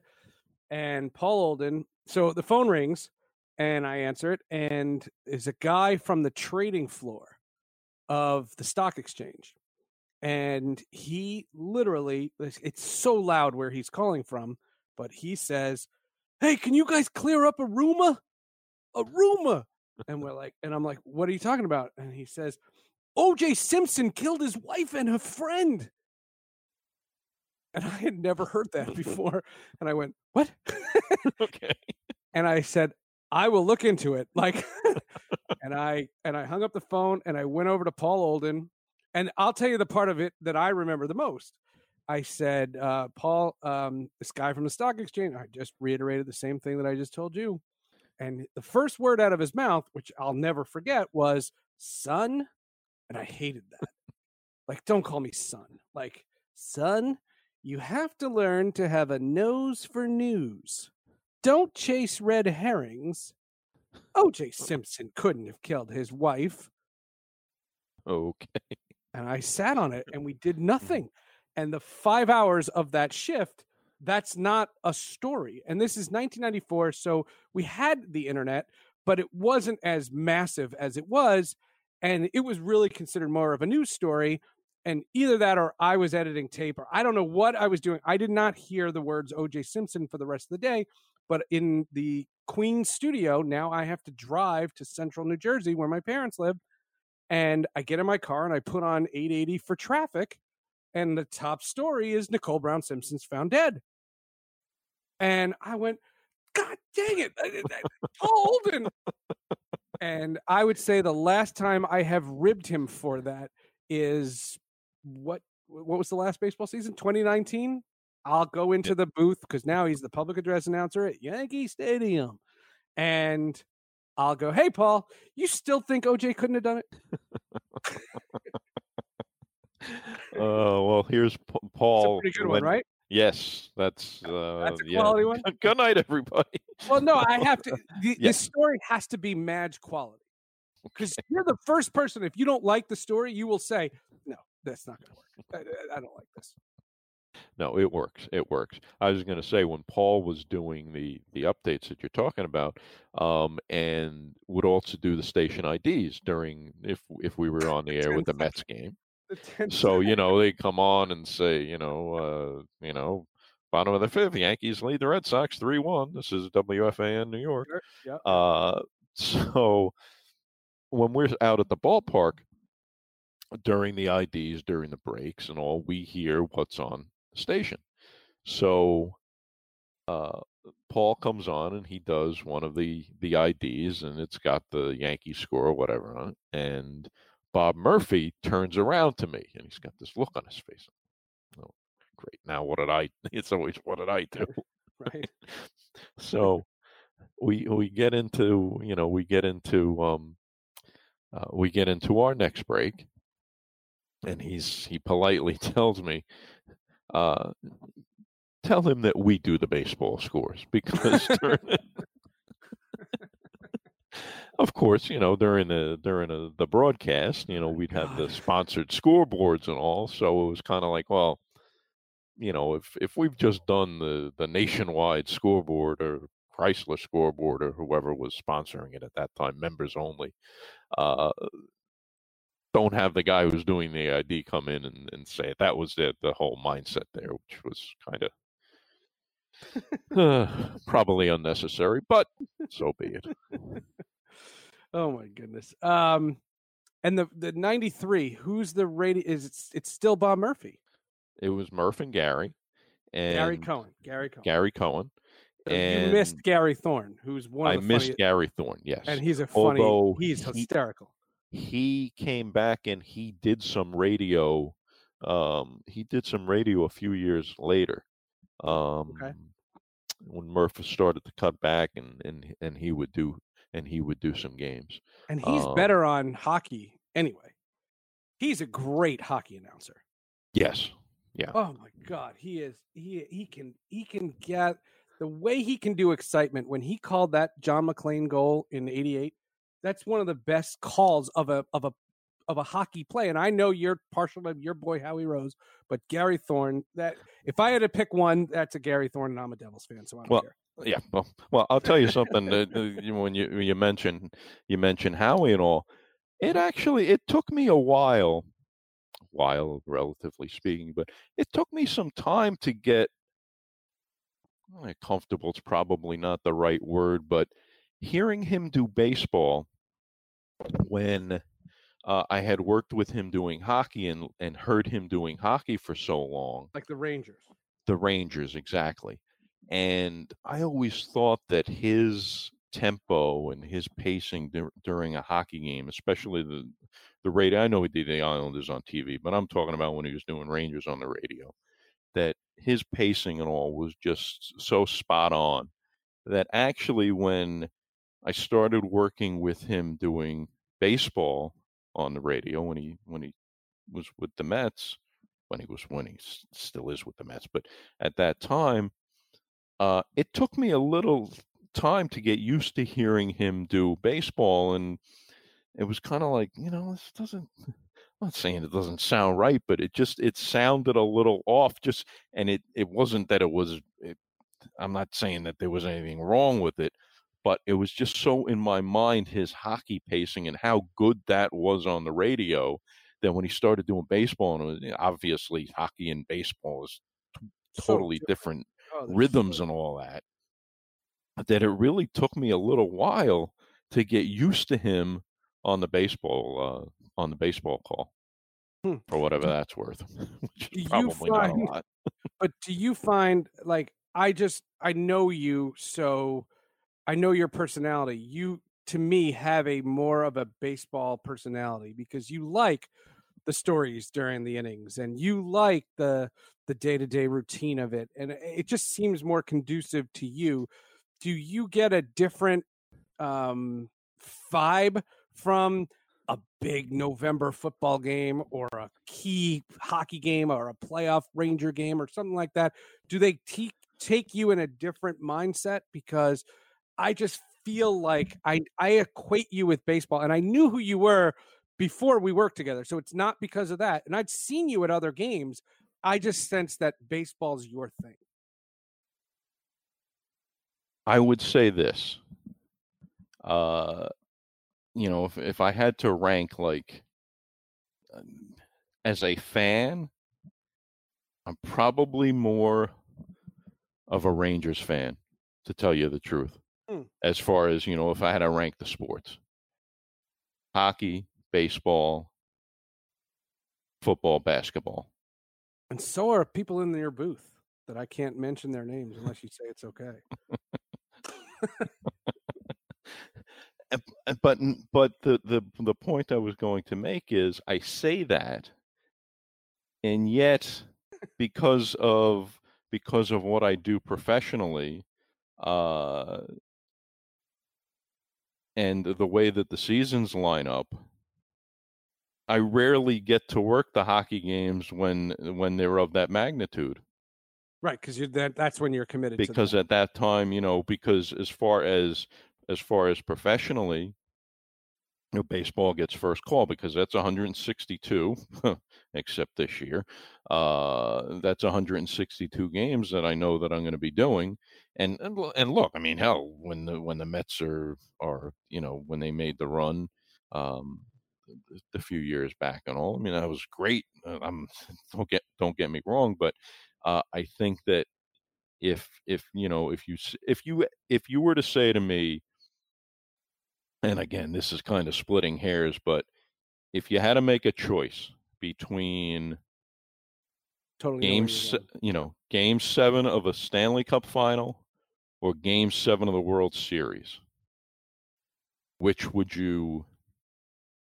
S1: and Paul Olden. So the phone rings, and I answer it, and is a guy from the trading floor of the stock exchange, and he literally it's- it's so loud where he's calling from, but he says, "Hey, can you guys clear up a rumor? A rumor?" And we're like, and I'm like, "What are you talking about?" And he says, "O.J. Simpson killed his wife and her friend." And I had never heard that before. And I went, What?
S2: okay.
S1: and I said, I will look into it. Like and I and I hung up the phone and I went over to Paul Olden. And I'll tell you the part of it that I remember the most. I said, uh, Paul, um, this guy from the stock exchange, I just reiterated the same thing that I just told you. And the first word out of his mouth, which I'll never forget, was son. And I hated that. like, don't call me son. Like, son, you have to learn to have a nose for news. Don't chase red herrings. OJ Simpson couldn't have killed his wife.
S2: Okay.
S1: And I sat on it and we did mm-hmm. nothing. And the five hours of that shift, that's not a story. And this is 1994. So we had the internet, but it wasn't as massive as it was. And it was really considered more of a news story. And either that or I was editing tape or I don't know what I was doing. I did not hear the words OJ Simpson for the rest of the day. But in the Queen studio, now I have to drive to central New Jersey where my parents live. And I get in my car and I put on 880 for traffic. And the top story is Nicole Brown Simpson's found dead. And I went, God dang it, Paul Olden. and I would say the last time I have ribbed him for that is what what was the last baseball season? 2019? I'll go into the booth because now he's the public address announcer at Yankee Stadium, and I'll go, "Hey, Paul, you still think OJ couldn't have done it?"
S2: Uh, well, here's P- Paul.
S1: Pretty good
S2: when-
S1: one, right?
S2: Yes, that's uh,
S1: That's a
S2: yeah.
S1: quality one?
S2: Good night, everybody.
S1: Well, no, I have to. The,
S2: Yeah.
S1: the story has to be Madge quality because you're the first person. If you don't like the story, you will say, "No, that's not going to work. I, I- I don't like this."
S2: No, it works. It works. I was going to say when Paul was doing the the updates that you're talking about, um, and would also do the station IDs during if if we were on the air with the Mets game.
S1: The 10
S2: So you know they come on and say, you know, uh, you know, bottom of the fifth, Yankees lead the Red Sox three one. This is WFAN New York.
S1: Sure, yeah.
S2: Uh, so when we're out at the ballpark during the IDs, during the breaks and all, we hear what's on the station. So uh, Paul comes on and he does one of the the IDs, and it's got the Yankee score or whatever on it. And Bob Murphy turns around to me, and he's got this look on his face. Oh, great! Now what did I? It's always what did I do?
S1: right.
S2: so we we get into you know we get into um uh, we get into our next break and he's he politely tells me uh tell him that we do the baseball scores because during, of course you know during the during the, the broadcast you know we'd have the sponsored scoreboards and all so it was kind of like well you know, if if we've just done the the nationwide scoreboard or Chrysler scoreboard or whoever was sponsoring it at that time, members only, uh, don't have the guy who's doing the ID come in and, and say it. That was the the whole mindset there, which was kind of uh, probably unnecessary, but so be it.
S1: Oh my goodness. Um, and the the '93. Who's the radio? Is it's it's still Bob Murphy?
S2: It was Murph and Gary, and
S1: Gary Cohen. Gary Cohen.
S2: Gary Cohen. And
S1: you missed Gary Thorne, who's one
S2: I
S1: the
S2: missed
S1: funniest,
S2: Gary Thorne. Yes,
S1: and he's a funny.
S2: Although
S1: he's
S2: he-
S1: hysterical.
S2: he came back and he did some radio um he did some radio a few years later um when Murph started to cut back and and and he would do and he would do some games
S1: And he's
S2: um,
S1: better on hockey anyway. He's a great hockey announcer.
S2: yes yeah
S1: Oh my god, he is he he can he can get the way he can do excitement when he called that John MacLean goal in 88. That's one of the best calls of a of a of a hockey play. And I know you're partial to your boy Howie Rose, but Gary Thorne, that if I had to pick one, that's a Gary Thorne and I'm a Devils fan, so I don't
S2: Well,
S1: care.
S2: yeah well, well i'll tell you something uh, uh, you- when you you mention you mention howie and all it actually it took me a while while relatively speaking but it took me some time to get eh, comfortable It's probably not the right word but hearing him do baseball when uh, i had worked with him doing hockey and and heard him doing hockey for so long
S1: Like the Rangers.
S2: the Rangers exactly. And I always thought that his tempo and his pacing dur- during a hockey game, especially the the radio. I know he did the Islanders on TV, but I'm talking about when he was doing Rangers on the radio. That his pacing and all was just so spot on that actually when I started working with him doing baseball on the radio when he when he was with the Mets, when he was when he still is with the Mets, but at that time, uh, it took me a little time to get used to hearing him do baseball, and it was kind of like you know this doesn't. I'm not saying it doesn't sound right, but it just it sounded a little off. Just and it it wasn't that it was. It, I'm not saying that there was anything wrong with it, but it was just so in my mind his hockey pacing and how good that was on the radio that when he started doing baseball and was- obviously hockey and baseball is
S1: So
S2: totally different
S1: Oh,
S2: rhythms
S1: so-
S2: and all that that it really took me a little while to get used to him on the baseball uh, on the baseball call
S1: Hmm.
S2: for whatever that's worth which
S1: Do
S2: is
S1: you
S2: probably not a lot
S1: but do you find like I just I know you so I know your personality. You to me have a more of a baseball personality because you like the stories during the innings and you like the the day-to-day routine of it and it just seems more conducive to you do you get a different um vibe from a big November football game or a key hockey game or a playoff Ranger game or something like that? Do they te- take you in a different mindset? Because I just feel like I I equate you with baseball, and I knew who you were before we worked together. So it's not because of that. And I'd seen you at other games. I just sense that baseball's your thing.
S2: I would say this. Uh, you know, if if I had to rank like um, as a fan, I'm probably more of a Rangers fan, to tell you the truth.
S1: Hmm.
S2: As far as you know, if I had to rank the sports, hockey, baseball, football, basketball.
S1: And so are people in your booth that I can't mention their names unless you say it's okay.
S2: But but the the the point I was going to make is I say that, and yet because of because of what I do professionally, uh, and the way that the seasons line up, I rarely get to work the hockey games when when they're of that magnitude
S1: Right, because you that that's when you're committed
S2: because
S1: that.
S2: at that time, you know, because as far as as far as professionally, you know, baseball gets first call because that's 162, except this year. Uh, that's 162 games that I know that I'm going to be doing. And and and look, I mean, hell, when the when the Mets are are you know when they made the run, um, a few years back and all. I mean, that was great. Uh, I'm don't get don't get me wrong, but uh, I think that if if you know if you if you if you were to say to me and again this is kind of splitting hairs but if you had to make a choice between
S1: totally know where
S2: game
S1: you're
S2: se- you know game 7 of a Stanley Cup final or game 7 of the World Series? Which would you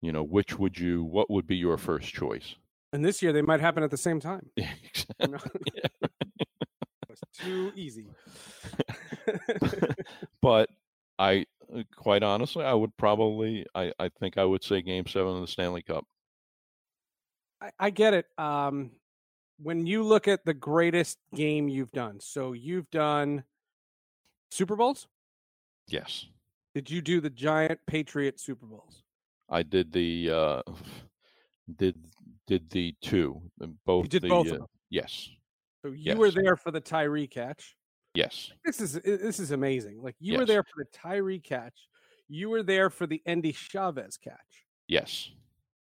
S2: you know which would you what would be your first choice?
S1: And this year they might happen at the same time. Too easy.
S2: but I quite honestly, I would probably, I, I think I would say Game Seven of the Stanley Cup.
S1: I, I get it. Um, when you look at the greatest game you've done, so you've done Super Bowls.
S2: Yes,
S1: Did you do the giant Patriot Super Bowls?
S2: I did the, uh, did did the two, uh, both.
S1: did
S2: the,
S1: both of
S2: uh,
S1: them?
S2: Yes,
S1: So you were there for the Tyree catch.
S2: Yes,
S1: This is this is amazing. Like you were there for the Tyree catch. You were there for the Endy Chavez catch.
S2: yes.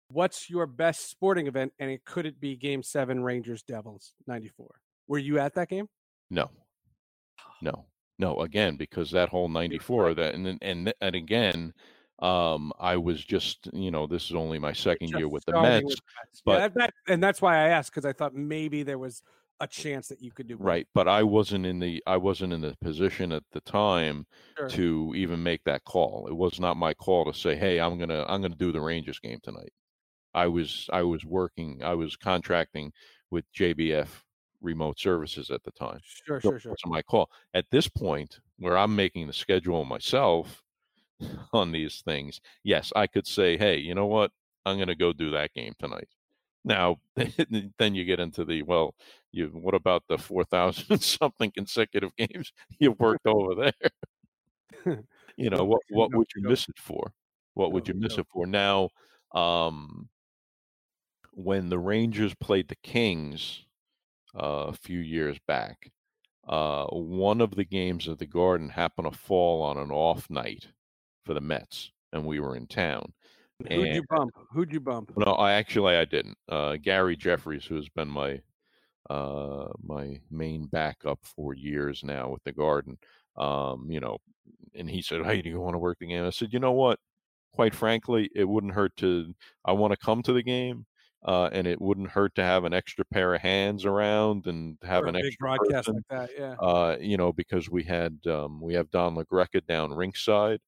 S1: What's your best sporting event? And it could it be Game Seven Rangers Devils '94? Were you at that game?
S2: No, no, no. Again, because that whole '94, that and then and and again, um, I was just, you know, this is only my second year with the Mets,
S1: with the Mets.
S2: but-
S1: yeah, that- and that's why I asked because I thought maybe there was a chance that you could do
S2: right? But I wasn't in the, I wasn't in the position at the time
S1: Sure.
S2: to even make that call. It was not my call to say, "Hey, I'm gonna I'm gonna do the Rangers game tonight." I was I was working I was contracting with JBF Remote Services at the time.
S1: Sure,
S2: So
S1: sure, sure.
S2: wasn't my call. At this point, where I'm making the schedule myself on these things, yes, I could say, "Hey, you know what? I'm gonna go do that game tonight." Now, then you get into the well. You what about the four thousand something consecutive games you worked over there? you know what what would you miss it for what would you miss it for now um when the rangers played the kings uh, a few years back uh one of the games at the garden happened to fall on an off night for the mets and we were in town
S1: Who'd you bump? Who'd you bump?
S2: no i actually i didn't uh gary jeffries who's been my uh my main backup for years now with the garden um you know and he said hey do you want to work the game i said you know what quite frankly it wouldn't hurt to i want to come to the game uh and it wouldn't hurt to have an extra pair of hands around and have an extra
S1: broadcast
S2: person,
S1: like that. Yeah.
S2: uh you know because we had um we have don lagreca down ringside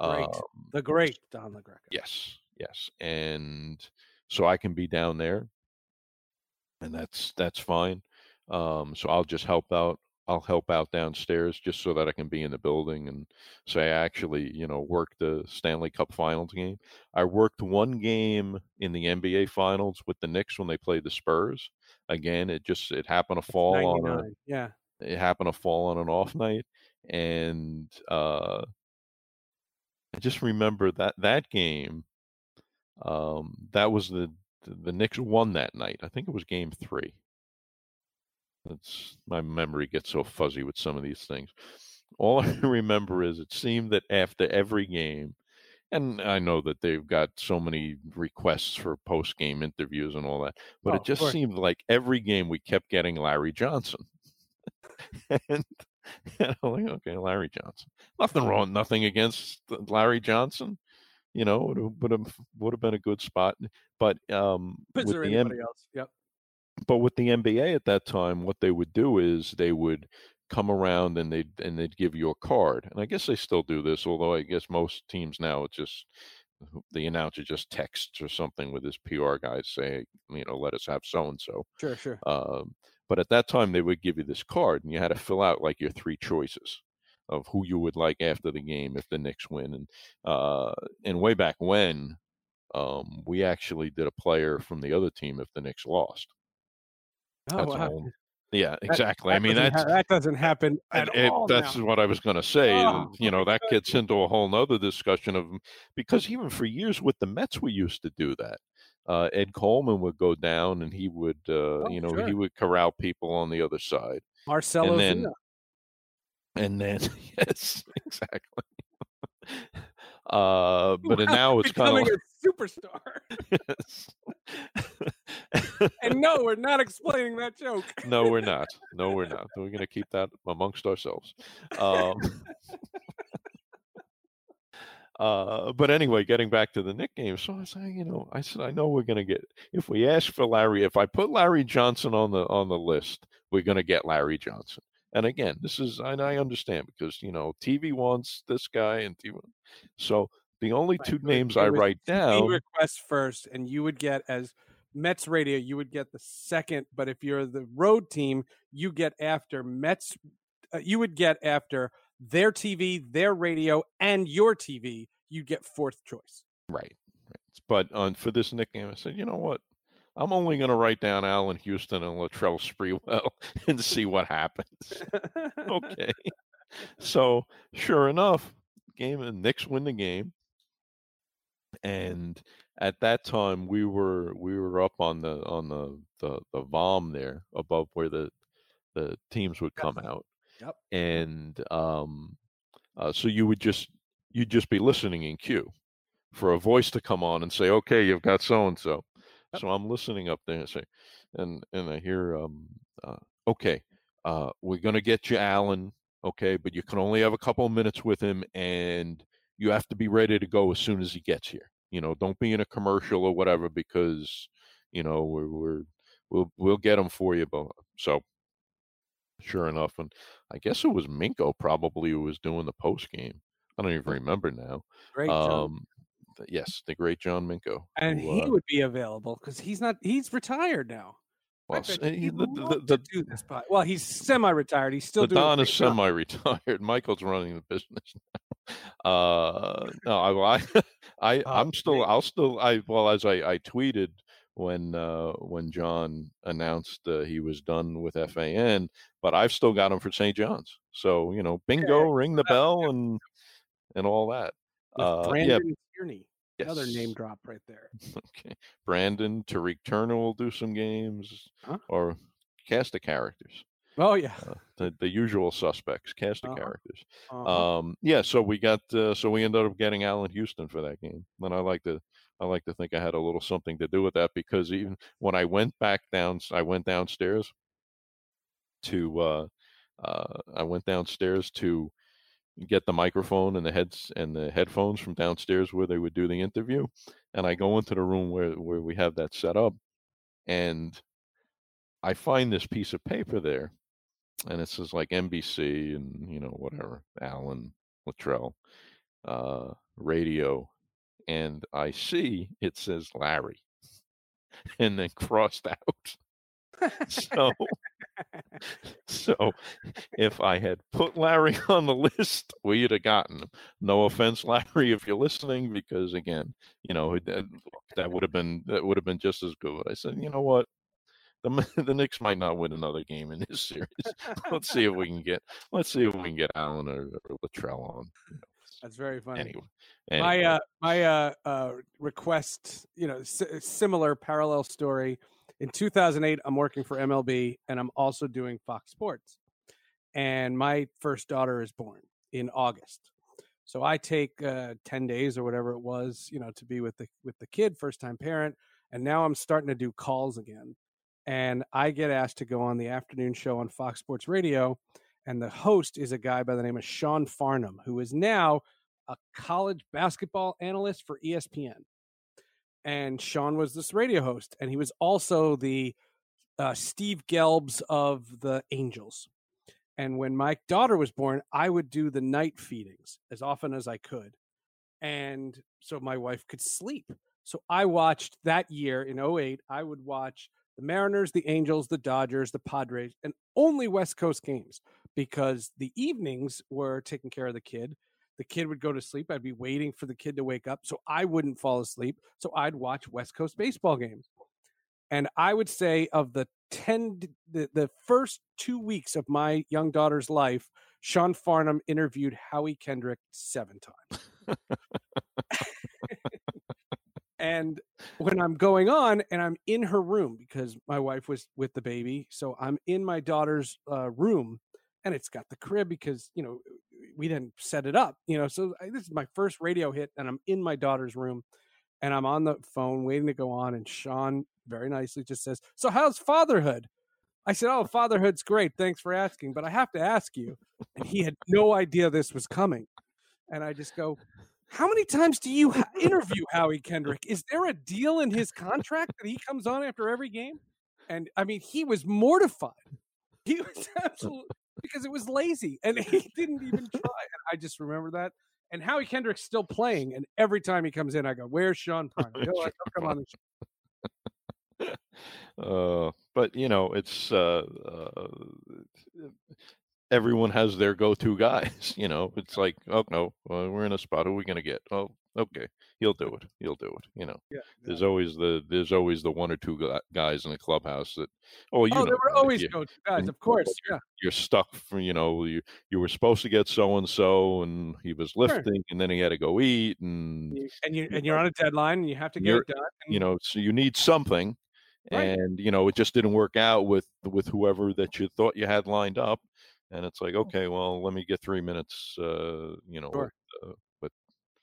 S1: Great.
S2: um,
S1: The great Don LaGreca.
S2: Yes, yes, and so I can be down there, and that's that's fine. Um, so I'll just help out. I'll help out downstairs just so that I can be in the building and say I actually, you know, worked the Stanley Cup Finals game. I worked one game in the NBA Finals with the Knicks when they played the Spurs. Again, it just it happened to fall on a
S1: yeah.
S2: it happened to fall on an off night, and uh, I just remember that that game. Um, that was the the Knicks won that night. I think it was Game Three. That's my memory gets so fuzzy with some of these things. All I remember is it seemed that after every game, and I know that they've got so many requests for post game interviews and all that, but
S1: Oh,
S2: it just seemed like every game we kept getting Larry Johnson. and, and I'm like, okay, Larry Johnson. Nothing wrong, nothing against Larry Johnson. You know, would have would have, would have been a good spot. But um,
S1: Is
S2: with the M-
S1: anybody else? Yep.
S2: but with the NBA at that time, what they would do is they would come around and they'd and they'd give you a card. And I guess they still do this, although I guess most teams now it's just the announcer just texts or something with his PR guy saying, you know, let us have so and so.
S1: Sure, sure.
S2: Um, but at that time, they would give you this card, and you had to fill out like your three choices of who you would like after the game if the Knicks win. And uh, and way back when, um, we actually did a player from the other team if the Knicks lost.
S1: Oh,
S2: That's
S1: wow.
S2: Yeah, exactly. I
S1: That
S2: mean,
S1: doesn't
S2: that's
S1: ha- that doesn't happen at
S2: it-
S1: all.
S2: that's
S1: now.
S2: what I was going to say.
S1: Oh,
S2: you know, that gets into a whole nother discussion of because even for years with the Mets, we used to do that. Uh, Ed Coleman would go down and he would, uh, you know, he
S1: Oh,
S2: would corral people on the other side.
S1: Marcelo
S2: and then-. And then, yes, exactly. uh, but now it's kind
S1: becoming
S2: of
S1: a superstar. and no, we're not explaining that joke.
S2: no, we're not. No, we're not. We're going to keep that amongst ourselves. Um, uh, but anyway, getting back to the Knick game, so I saying, you know, I said, I know we're going to get if we ask for Larry, if I put Larry Johnson on the on the list, we're going to get Larry Johnson. And again, this is and I understand because you know TV wants this guy and TV. So the only
S1: Right,
S2: two names I write down,
S1: request first, and you would get as Mets radio, you would get the second. But if you're the road team, you get after Mets. Uh, you would get after their TV, their radio, and your TV. You get fourth choice.
S2: Right. But on for this Knick game, I said, you know what? I'm only going to write down Allan Houston and Latrell Sprewell and see what happens. okay. So sure enough, game and Knicks win the game. And at that time we were we were up on the on the the, the VOM there above where the the teams would come out.
S1: Yep.
S2: And um uh, so you would just you'd just be listening in queue for a voice to come on and say, "Okay, you've got so and so." So I'm listening up there and say, and and I hear, um, uh, "Okay, uh, we're gonna get you Allan, okay, but you can only have a couple of minutes with him, and you have to be ready to go as soon as he gets here. You know, don't be in a commercial or whatever because you know we're we're we'll we'll get him for you." But so sure enough, and I guess it was Minko probably who was doing the post game. I don't even remember now.
S1: Great, John.
S2: Um, yes, the great John Minko.
S1: and
S2: who,
S1: he
S2: uh,
S1: would be available because he's not. He's retired now.
S2: Well,
S1: bet
S2: s-
S1: you
S2: he- the, the,
S1: to
S2: the,
S1: do this pod- Well, he's semi-retired. He's still
S2: the
S1: doing.
S2: Don is
S1: job.
S2: semi-retired. Michael's running the business now. Uh, no, I, I, I,
S1: Oh,
S2: I'm still. I'll still, I, well, as I, I tweeted when, uh, when John announced uh, he was done with FAN, but I've still got him for St. John's. So you know, bingo, ring the bell, and and all that. Uh, yeah,
S1: Brandon Tierney, another name drop right there.
S2: Okay. Brandon, Tariq Turner will do some games
S1: Huh?
S2: or cast the characters.
S1: Oh yeah.
S2: Uh, the, the usual suspects, cast the
S1: Uh-huh.
S2: characters.
S1: Uh-huh.
S2: Um, yeah, so we got uh, so we ended up getting Allan Houston for that game. And I like to I like to think I had a little something to do with that because even when I went back down I went downstairs to uh, uh, I went downstairs to get the microphone and the heads and the headphones from downstairs where they would do the interview and I go into the room where where we have that set up and I find this piece of paper there and it says like NBC and you know whatever Allan Latrell uh radio and I see it says Larry and then crossed out. so so if I had put Larry on the list, we'd have gotten him. No offense, Larry, if you're listening, because again, you know that, that would have been that would have been just as good. I said, you know what, the the Knicks might not win another game in this series. let's see if we can get let's see if we can get Allan or, or Latrell on. You know.
S1: That's very funny.
S2: Anyway,
S1: anyway. my uh, my uh, uh, request, you know, s- similar parallel story in 2008, I'm working for MLB and I'm also doing Fox Sports. And my first daughter is born in August. So I take uh, 10 days or whatever it was, you know, to be with the with the kid, first time parent, and now I'm starting to do calls again. And I get asked to go on the afternoon show on Fox Sports Radio, and the host is a guy by the name of Sean Farnham, who is now a college basketball analyst for ESPN and Sean was this radio host, and he was also the uh, Steve Gelbs of the Angels. And when my daughter was born, I would do the night feedings as often as I could, and so my wife could sleep. So I watched that year in 08, I would watch the Mariners, the Angels, the Dodgers, the Padres, and only West Coast games because the evenings were taking care of the kid the kid would go to sleep. I'd be waiting for the kid to wake up so I wouldn't fall asleep. So I'd watch West Coast baseball games. And I would say of the 10 the, the first 2 weeks of my young daughter's life, Sean Farnham interviewed Howie Kendrick 7 times. and when I'm going on and I'm in her room because my wife was with the baby, so I'm in my daughter's uh, room and it's got the crib because you know we didn't set it up, you know. So I, this is my first radio hit, and I'm in my daughter's room, and I'm on the phone waiting to go on, and Sean very nicely just says, "So how's fatherhood?" I said, "Oh, fatherhood's great. Thanks for asking, but I have to ask you." And he had no idea this was coming, and I just go, "How many times do you interview Howie Kendrick? Is there a deal in his contract that he comes on after every game?" And I mean, he was mortified. He was absolutely because it was lazy and he didn't even try. And I just remember that. And Howie Kendrick's still playing, and every time he comes in, I go, "Where's Sean Prime? He'll, come on
S2: the show." Uh, but you know, it's uh, uh, everyone has their go-to guys. You know, it's like, oh no, well, we're in a spot. Who are we gonna get? Oh, okay, he'll do it. He'll do it. You know,
S1: yeah, yeah.
S2: there's always the there's always the one or two guys in the clubhouse that. Oh, you
S1: oh,
S2: know,
S1: there were always go-to guys, of course.
S2: You're,
S1: yeah,
S2: you're stuck for you know you you were supposed to get so and so, and he was lifting, sure. and then he had to go eat, and
S1: and you and you're on a deadline, and you have to get it done. And,
S2: you know, so you need something. Right. And you know it just didn't work out with with whoever that you thought you had lined up, and it's like okay well let me get three minutes uh you know
S1: sure.
S2: uh,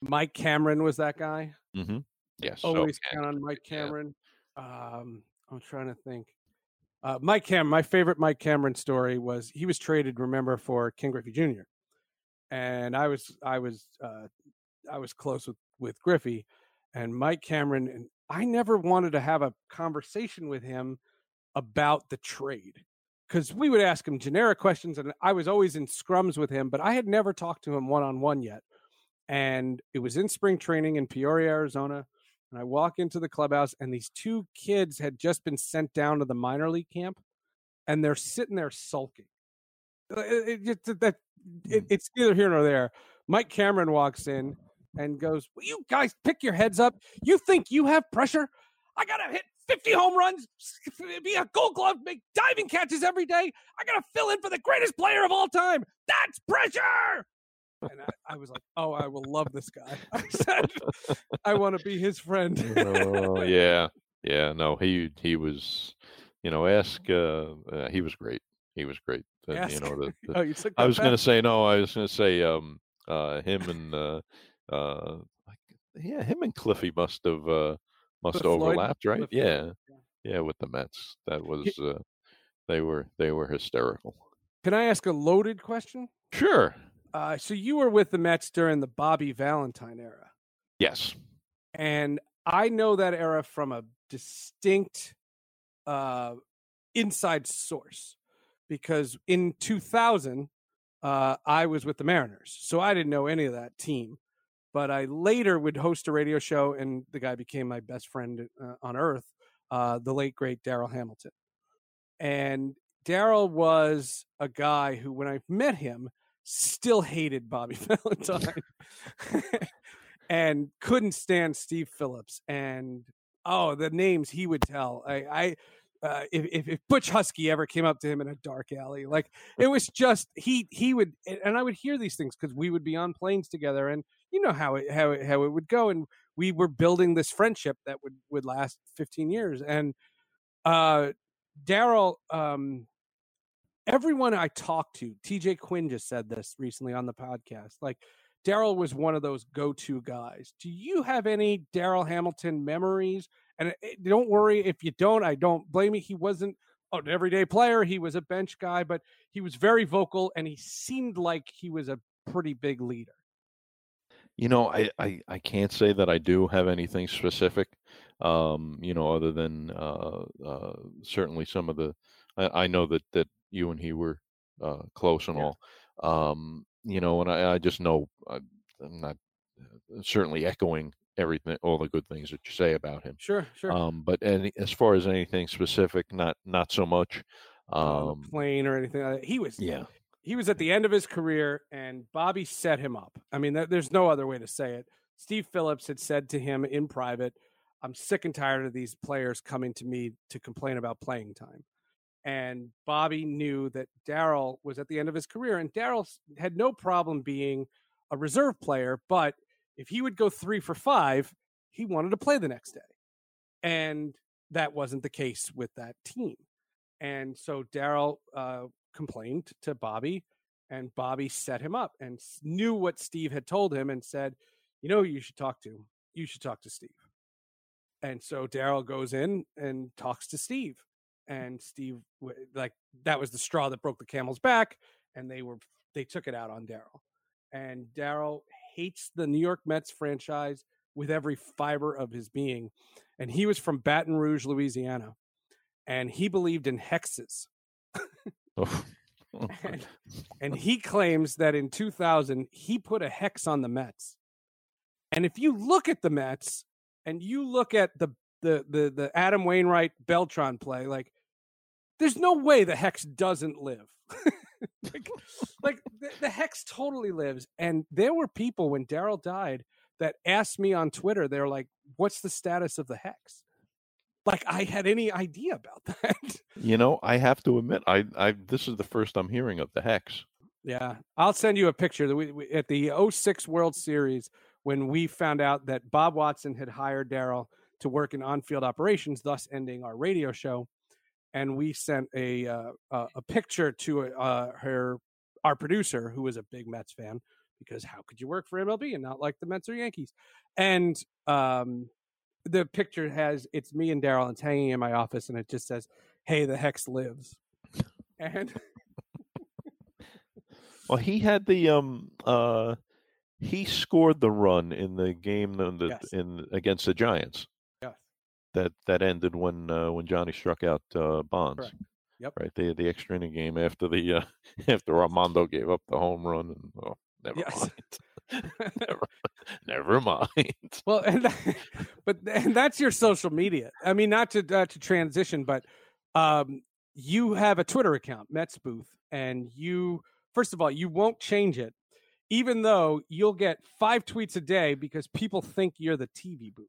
S1: mike cameron was that guy
S2: mm-hmm. yes
S1: always count on mike cameron yeah. um i'm trying to think uh mike cameron my favorite mike cameron story was he was traded remember for ken griffey jr and i was i was uh i was close with with griffey and mike cameron and i never wanted to have a conversation with him about the trade because we would ask him generic questions and I was always in scrums with him, but I had never talked to him one on one yet. And it was in spring training in Peoria, Arizona. And I walk into the clubhouse, and these two kids had just been sent down to the minor league camp, and they're sitting there sulking. It, it, it, that, it's neither here nor there. Mike Cameron walks in and goes, Will you guys pick your heads up? You think you have pressure? I got to hit 50 home runs, be a gold glove, make diving catches every day. I got to fill in for the greatest player of all time. That's pressure. And I, I was like, oh, I will love this guy. I said, I want to be his friend.
S2: oh, yeah. Yeah. No, he, he was, you know, ask, uh, uh he was great. He was great. Uh, you know, the, the,
S1: oh, you took
S2: I was going to say, no, I was going to say, um, uh, him and, uh, uh, yeah, him and Cliffy must have, uh, must have overlapped, right? Yeah. yeah, yeah, with the Mets. That was uh, they were they were hysterical.
S1: Can I ask a loaded question?
S2: Sure.
S1: Uh, so you were with the Mets during the Bobby Valentine era.
S2: Yes.
S1: And I know that era from a distinct uh, inside source because in 2000 uh, I was with the Mariners, so I didn't know any of that team but I later would host a radio show, and the guy became my best friend uh, on earth. uh, the late great Darryl Hamilton. And Darryl was a guy who, when I met him, still hated Bobby Valentine and couldn't stand Steve Phillips. And oh, the names he would tell. I, I uh, if, if Butch Huskey ever came up to him in a dark alley, like it was just he he would, and I would hear these things because we would be on planes together, and you know how it how it, how it would go, and we were building this friendship that would would last 15 years, and uh, Darryl, um, everyone I talked to, TJ Quinn just said this recently on the podcast, like. Darryl was one of those go-to guys. Do you have any Darryl Hamilton memories and it, don't worry if you don't. I don't blame you. He wasn't an everyday player. He was a bench guy, but he was very vocal and he seemed like he was a pretty big leader.
S2: You know, I, I, I can't say that I do have anything specific, um, you know, other than uh, uh, certainly some of the. I, I, know that, that you and he were uh, close and yeah. all, um, you know, and I, I just know I, uh, I'm not uh, certainly echoing everything, all the good things that you say about him.
S1: Sure, sure.
S2: Um, but any, as far as anything specific, not not so much.
S1: Um, plane or anything like that. He was yeah. He was at the end of his career, and Bobby set him up. I mean, there's no other way to say it. Steve Phillips had said to him in private, "I'm sick and tired of these players coming to me to complain about playing time." And Bobby knew that Darryl was at the end of his career, and Darryl had no problem being a reserve player, but if he would go three for five, he wanted to play the next day. And that wasn't the case with that team. And so Darryl uh, complained to Bobby, and Bobby set him up and knew what Steve had told him and said, You know, you should talk to? You should talk to Steve. And so Darryl goes in and talks to Steve. And Steve, like, that was the straw that broke the camel's back. And they were, they took it out on Darryl, And Darryl hates the New York Mets franchise with every fiber of his being. And he was from Baton Rouge, Louisiana, and he believed in hexes. oh. oh and, and he claims that in 2000 he put a hex on the Mets. And if you look at the Mets and you look at the the the the Adam Wainwright Beltran play, like there's no way the hex doesn't live. like, like the, the, hex totally lives. And there were people when Darryl died that asked me on Twitter, they're like, what's the status of the hex? Like I had any idea about that.
S2: You know, I have to admit, I, I this is the first I'm hearing of the hex.
S1: Yeah, I'll send you a picture. That we, we, at the 06 World Series when we found out that Bob Watson had hired Darryl to work in on-field operations, thus ending our radio show and we sent a uh, a picture to uh, her our producer who was a big Mets fan because how could you work for MLB and not like the Mets or Yankees? And um, the picture has it's me and Darryl. It's hanging in my office, and it just says, "Hey, the hex lives." And
S2: well, he had the um uh he scored the run in the game in the, yes. in against the Giants that that ended when uh, when Johnny struck out uh, Bonds. Correct.
S1: Yep.
S2: Right. The the extra inning game after the uh, after Armando gave up the home run and oh, never yes. mind. never, never mind.
S1: Well, and that, but and that's your social media. I mean, not to uh, to transition, but um, you have a Twitter account, Mets Booth, and you first of all you won't change it, even though you'll get five tweets a day because people think you're the TV booth.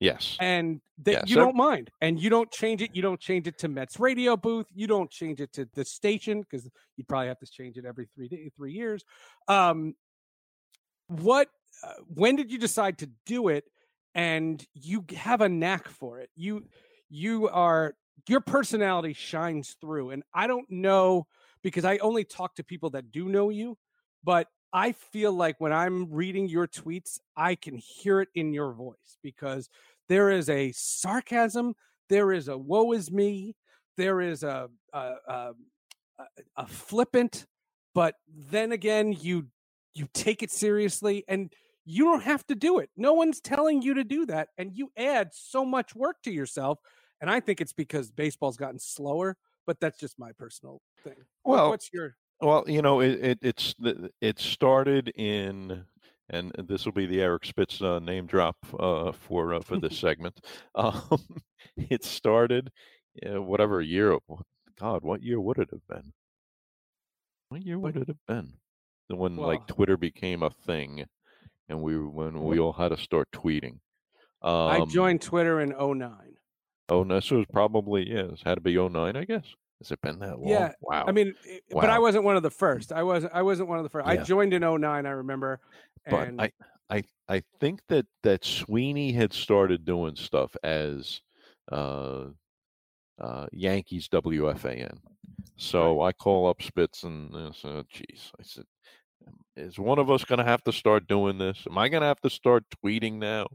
S2: Yes.
S1: And that yes. you don't mind. And you don't change it. You don't change it to Mets radio booth. You don't change it to the station because you'd probably have to change it every three day, three years. Um, what? Uh, when did you decide to do it? And you have a knack for it. You you are your personality shines through. And I don't know because I only talk to people that do know you, but I feel like when I'm reading your tweets, I can hear it in your voice because there is a sarcasm, there is a woe is me, there is a a, a, a flippant, but then again, you you take it seriously and you don't have to do it. No one's telling you to do that, and you add so much work to yourself. And I think it's because baseball's gotten slower, but that's just my personal thing.
S2: Well,
S1: what's your
S2: well, you know, it, it it's it started in and this will be the Eric Spitz uh, name drop uh, for uh, for this segment. Um, it started, uh, whatever year. God, what year would it have been? What year would it have been? When
S1: Well-
S2: like Twitter became a thing, and we when we all had to start tweeting. Um,
S1: I joined Twitter in 09.
S2: Oh, no, so it was probably yeah. It had to be 09, I guess. Has it been that long?
S1: Yeah,
S2: Wow.
S1: I mean, it- but I wasn't one of the first. I wasn't. I wasn't one of the first. I joined in 09, I remember.
S2: but
S1: And
S2: I, I I think that that Sweeny had started doing stuff as uh, uh, Yankees WFAN. So I call up Spitz and I said, "Geez," I said, "Is one of us going to have to start doing this? Am I going to have to start tweeting now?"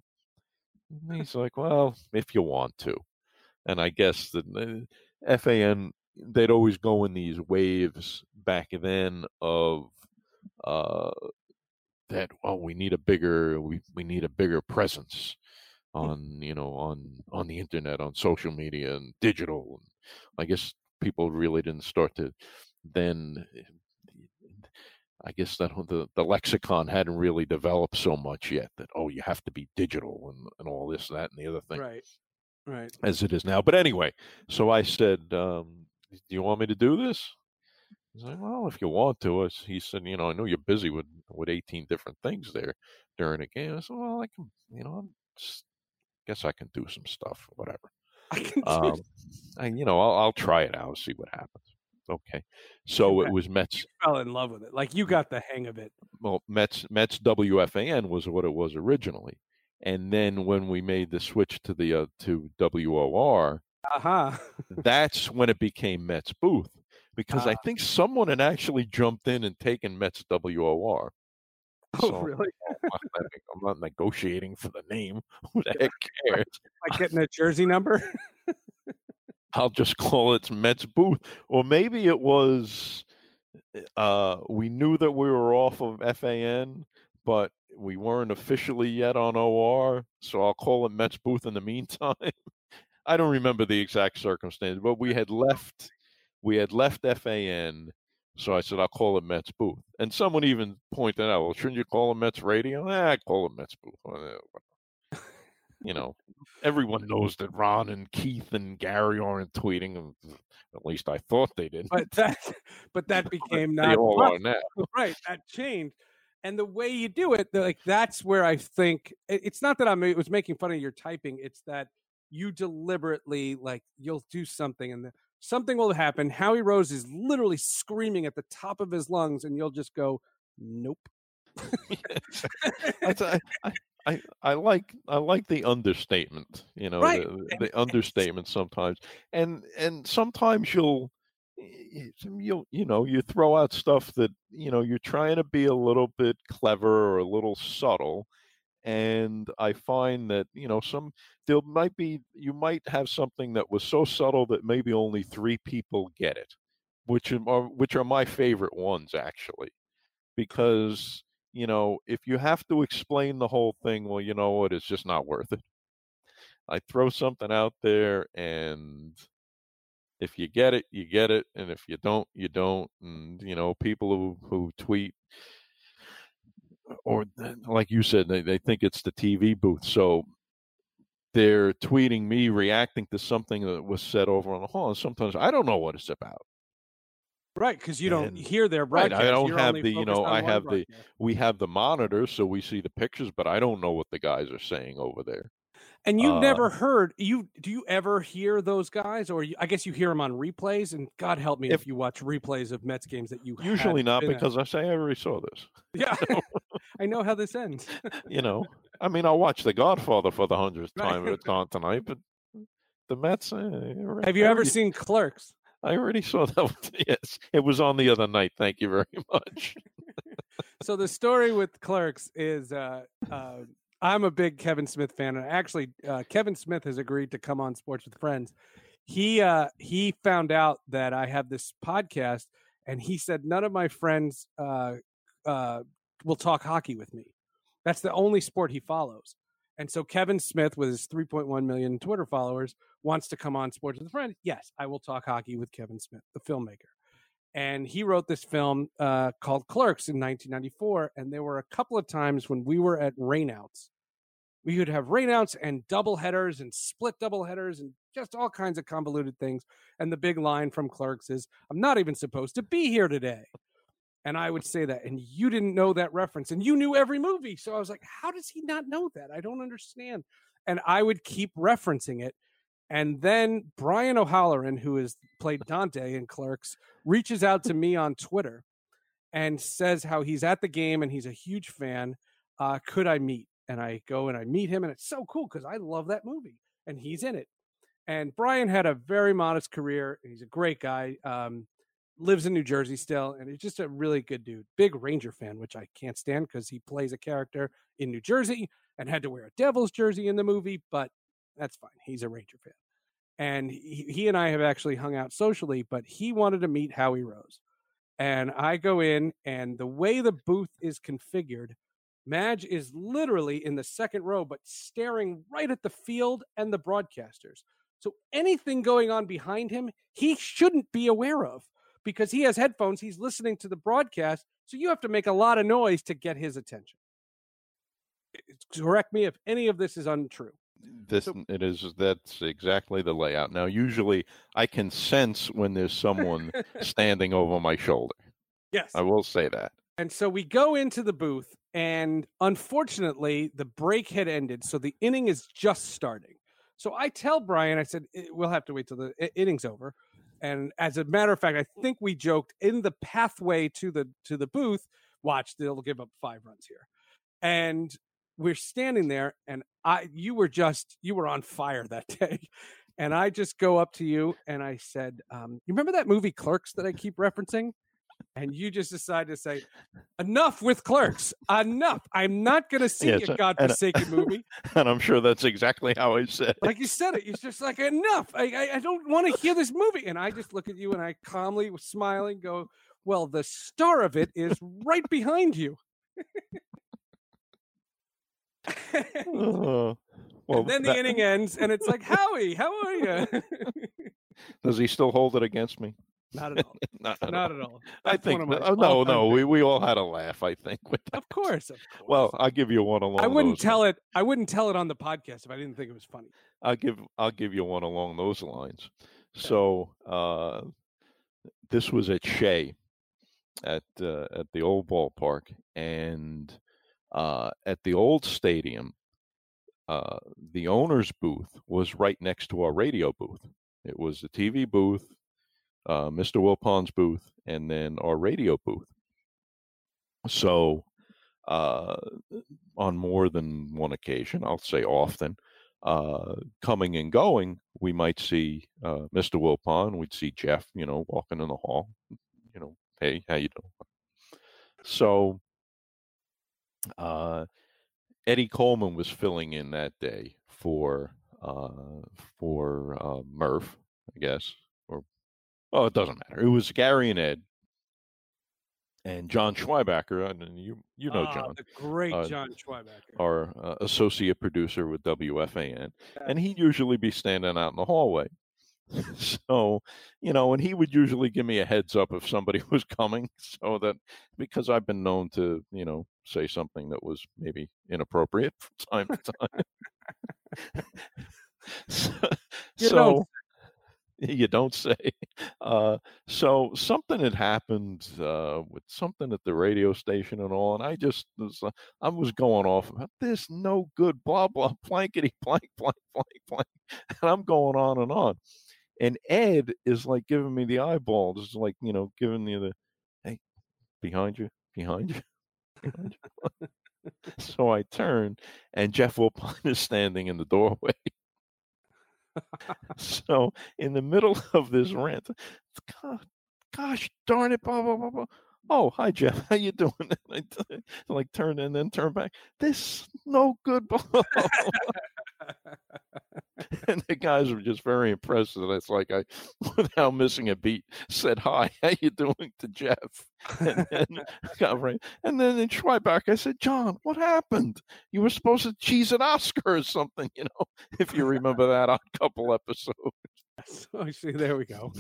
S2: And he's like, "Well, if you want to." And I guess the uh, FAN they'd always go in these waves back then of uh, that oh we need a bigger we we need a bigger presence on you know on on the internet on social media and digital i guess people really didn't start to then i guess that the the lexicon hadn't really developed so much yet that oh you have to be digital and, and all this that and the other thing
S1: right, right.
S2: as it is now. But anyway, so I said, um, "Do you want me to do this?" He's like, "Well, if you want to." I He said, "You know, I know you're busy with with 18 different things there during the game." I said, "Well, I can, you know, I'm guess I can do some stuff, whatever."
S1: I can
S2: Um, and you know, I'll, I'll try it out, see what happens. Okay, so it was Mets.
S1: fell in love with it. Like you got the hang of it.
S2: Well, Mets Mets WFAN was what it was originally, and then when we made the switch to the uh, to WOR,
S1: Aha.
S2: that's when it became Mets Booth because I
S1: Ah.
S2: think someone had actually jumped in and taken Mets WOR.
S1: Oh,
S2: So,
S1: really?
S2: I'm not, I'm not negotiating for the name. Who the heck cares?
S1: Like getting a jersey number?
S2: I'll just call it Mets Booth. Or maybe it was uh, we knew that we were off of FAN, but we weren't officially yet on OR. So I'll call it Mets Booth in the meantime. I don't remember the exact circumstance, but we had left we had left FAN. So I said, I'll call it Mets Booth. And someone even pointed out, well, shouldn't you call it Mets Radio? I call it Mets Booth. You know, everyone knows that Ron and Keith and Gary aren't tweeting. At least I thought they didn't.
S1: but that but that became
S2: they
S1: not
S2: all are now.
S1: right that changed and the way you do it like that's where i think it's not that i'm it was making fun of your typing it's that you deliberately like you'll do something and the, something will happen. Howie rose is literally screaming at the top of his lungs and you'll just go nope.
S2: I, I, I, like I like the understatement, you know,
S1: Right.
S2: the, the understatement sometimes, and and sometimes you'll you'll you know you throw out stuff that you know you're trying to be a little bit clever or a little subtle, and I find that you know some there might be you might have something that was so subtle that maybe only three people get it, which are which are my favorite ones actually, because you know, if you have to explain the whole thing, well, you know what, it's just not worth it. I throw something out there, and if you get it, you get it, and if you don't, you don't. And you know, people who who tweet, or like you said, they, they think it's the TV booth, so they're tweeting me reacting to something that was said over on the hall. And sometimes I don't know what it's about.
S1: right because you don't
S2: And-
S1: hear their
S2: Right, I don't
S1: You're
S2: have the, you know, I have the- We have the monitors, so we see the pictures, but I don't know what the guys are saying over there.
S1: And you've
S2: uh,
S1: never heard you do you ever hear those guys or you, i guess you hear them on replays and god help me if,
S2: If-
S1: you watch replays of mets games that you
S2: Usually not
S1: been at.
S2: because I say I already saw this.
S1: Yeah, I know how this ends.
S2: You know, I mean, I'll watch The Godfather for the hundredth time if it's on tonight, but the Mets. eh, already-
S1: Have you ever seen Clerks?
S2: I already saw that. One. Yes, it was on the other night. Thank you very much.
S1: So the story with Clerks is uh, uh, I'm a big Kevin Smith fan, and actually uh, Kevin Smith has agreed to come on Sports with Friends. He uh, he found out that I have this podcast, and he said none of my friends uh, uh, will talk hockey with me. That's the only sport he follows. And so Kevin Smith, with his 3.1 million Twitter followers, wants to come on Sports with Friends. Yes, I will talk hockey with Kevin Smith, the filmmaker. and he wrote this film uh, called Clerks in 1994. And there were a couple of times when we were at rainouts. We would have rainouts and double headers and split double headers and just all kinds of convoluted things. And the big line from Clerks is, "I'm not even supposed to be here today." And I would say that, and you didn't know that reference, and you knew every movie. So I was like, "How does he not know that? I don't understand." And I would keep referencing it and then Brian O'Halloran, who has played Dante in Clerks, reaches out to me on Twitter and says how he's at the game and he's a huge fan. Uh, could I meet? And I go and I meet him, and it's so cool because I love that movie and he's in it. And Brian had a very modest career. He's a great guy. Um, lives in New Jersey still, and he's just a really good dude. Big Ranger fan, which I can't stand because he plays a character in New Jersey and had to wear a Devils jersey in the movie, but that's fine. He's a Ranger fan. And he, he and I have actually hung out socially, but he wanted to meet Howie Rose. And I go in, and the way the booth is configured, Madge is literally in the second row, but staring right at the field and the broadcasters. So anything going on behind him, he shouldn't be aware of because he has headphones. He's listening to the broadcast. So you have to make a lot of noise to get his attention. Correct me if any of this is untrue
S2: this so, it is that's exactly the layout now usually i can sense when there's someone standing over my shoulder
S1: yes
S2: i will say that
S1: and so we go into the booth and unfortunately the break had ended so the inning is just starting so i tell brian i said we'll have to wait till the inning's over and as a matter of fact i think we joked in the pathway to the to the booth watch they'll give up five runs here and we're standing there and I you were just you were on fire that day. And I just go up to you and I said, um, you remember that movie Clerks that I keep referencing? And you just decide to say, enough with Clerks. Enough. I'm not going to see yes, a uh, godforsaken movie.
S2: And I'm sure that's exactly how I said it.
S1: Like you said it. It's just like, enough. I, I, I don't want to hear this movie. And I just look at you and I calmly, smiling, go, well, the star of it is right behind you.
S2: oh,
S1: well, and then the inning ends, and it's like, Howie, how are you?
S2: Does he still hold it against me?
S1: Not at all. Not, at,
S2: Not
S1: all. at all.
S2: I think oh, no, no. We we all had a laugh. I think. With
S1: that. Of course, of
S2: course. Well, I'll give you one along.
S1: I wouldn't tell
S2: lines.
S1: it. I wouldn't tell it on the podcast if I didn't think it was funny.
S2: I'll give I'll give you one along those lines. So uh, this was at Shea, at uh, at the old ballpark, and uh, at the old stadium, uh, the owner's booth was right next to our radio booth. It was the TV booth, uh, Mr. Wilpon's booth, and then our radio booth. So, uh, on more than one occasion, I'll say often, uh, coming and going, we might see uh, Mr. Wilpon. We'd see Jeff, you know, walking in the hall. You know, hey, how you doing? So uh, Eddie Coleman was filling in that day for uh, for Murph, I guess, or oh, it doesn't matter. It was Gary and Ed and John Schweibacher, and you you know ah, John,
S1: the great uh, John Schweibacher,
S2: our uh, associate producer with WFAN, and he'd usually be standing out in the hallway. so, you know, and he would usually give me a heads up if somebody was coming, so that because I've been known to, you know, say something that was maybe inappropriate from time to time. so, you, don't. You don't say. Uh, so something had happened uh, with something at the radio station and all, and I just was, uh, I was going off about this no good, blah blah, blankety blank blank blank blank, and I'm going on and on. And Ed is like giving me the eyeball, just like you know, giving me the, hey, behind you, behind you. so I turn, and Jeff Wilpon is standing in the doorway. so in the middle of this rant, gosh darn it, blah blah blah blah. Oh, hi Jeff, how you doing? Like turn and then turn back. This no good. and the guys were just very impressed that it's like I, without missing a beat, said hi, how you doing to Jeff, and then got right, and then in Schweiback, I said, John, what happened? You were supposed to cheese an Oscar or something, you know, if you remember that on a couple episodes.
S1: Yes. Oh, see, there we go.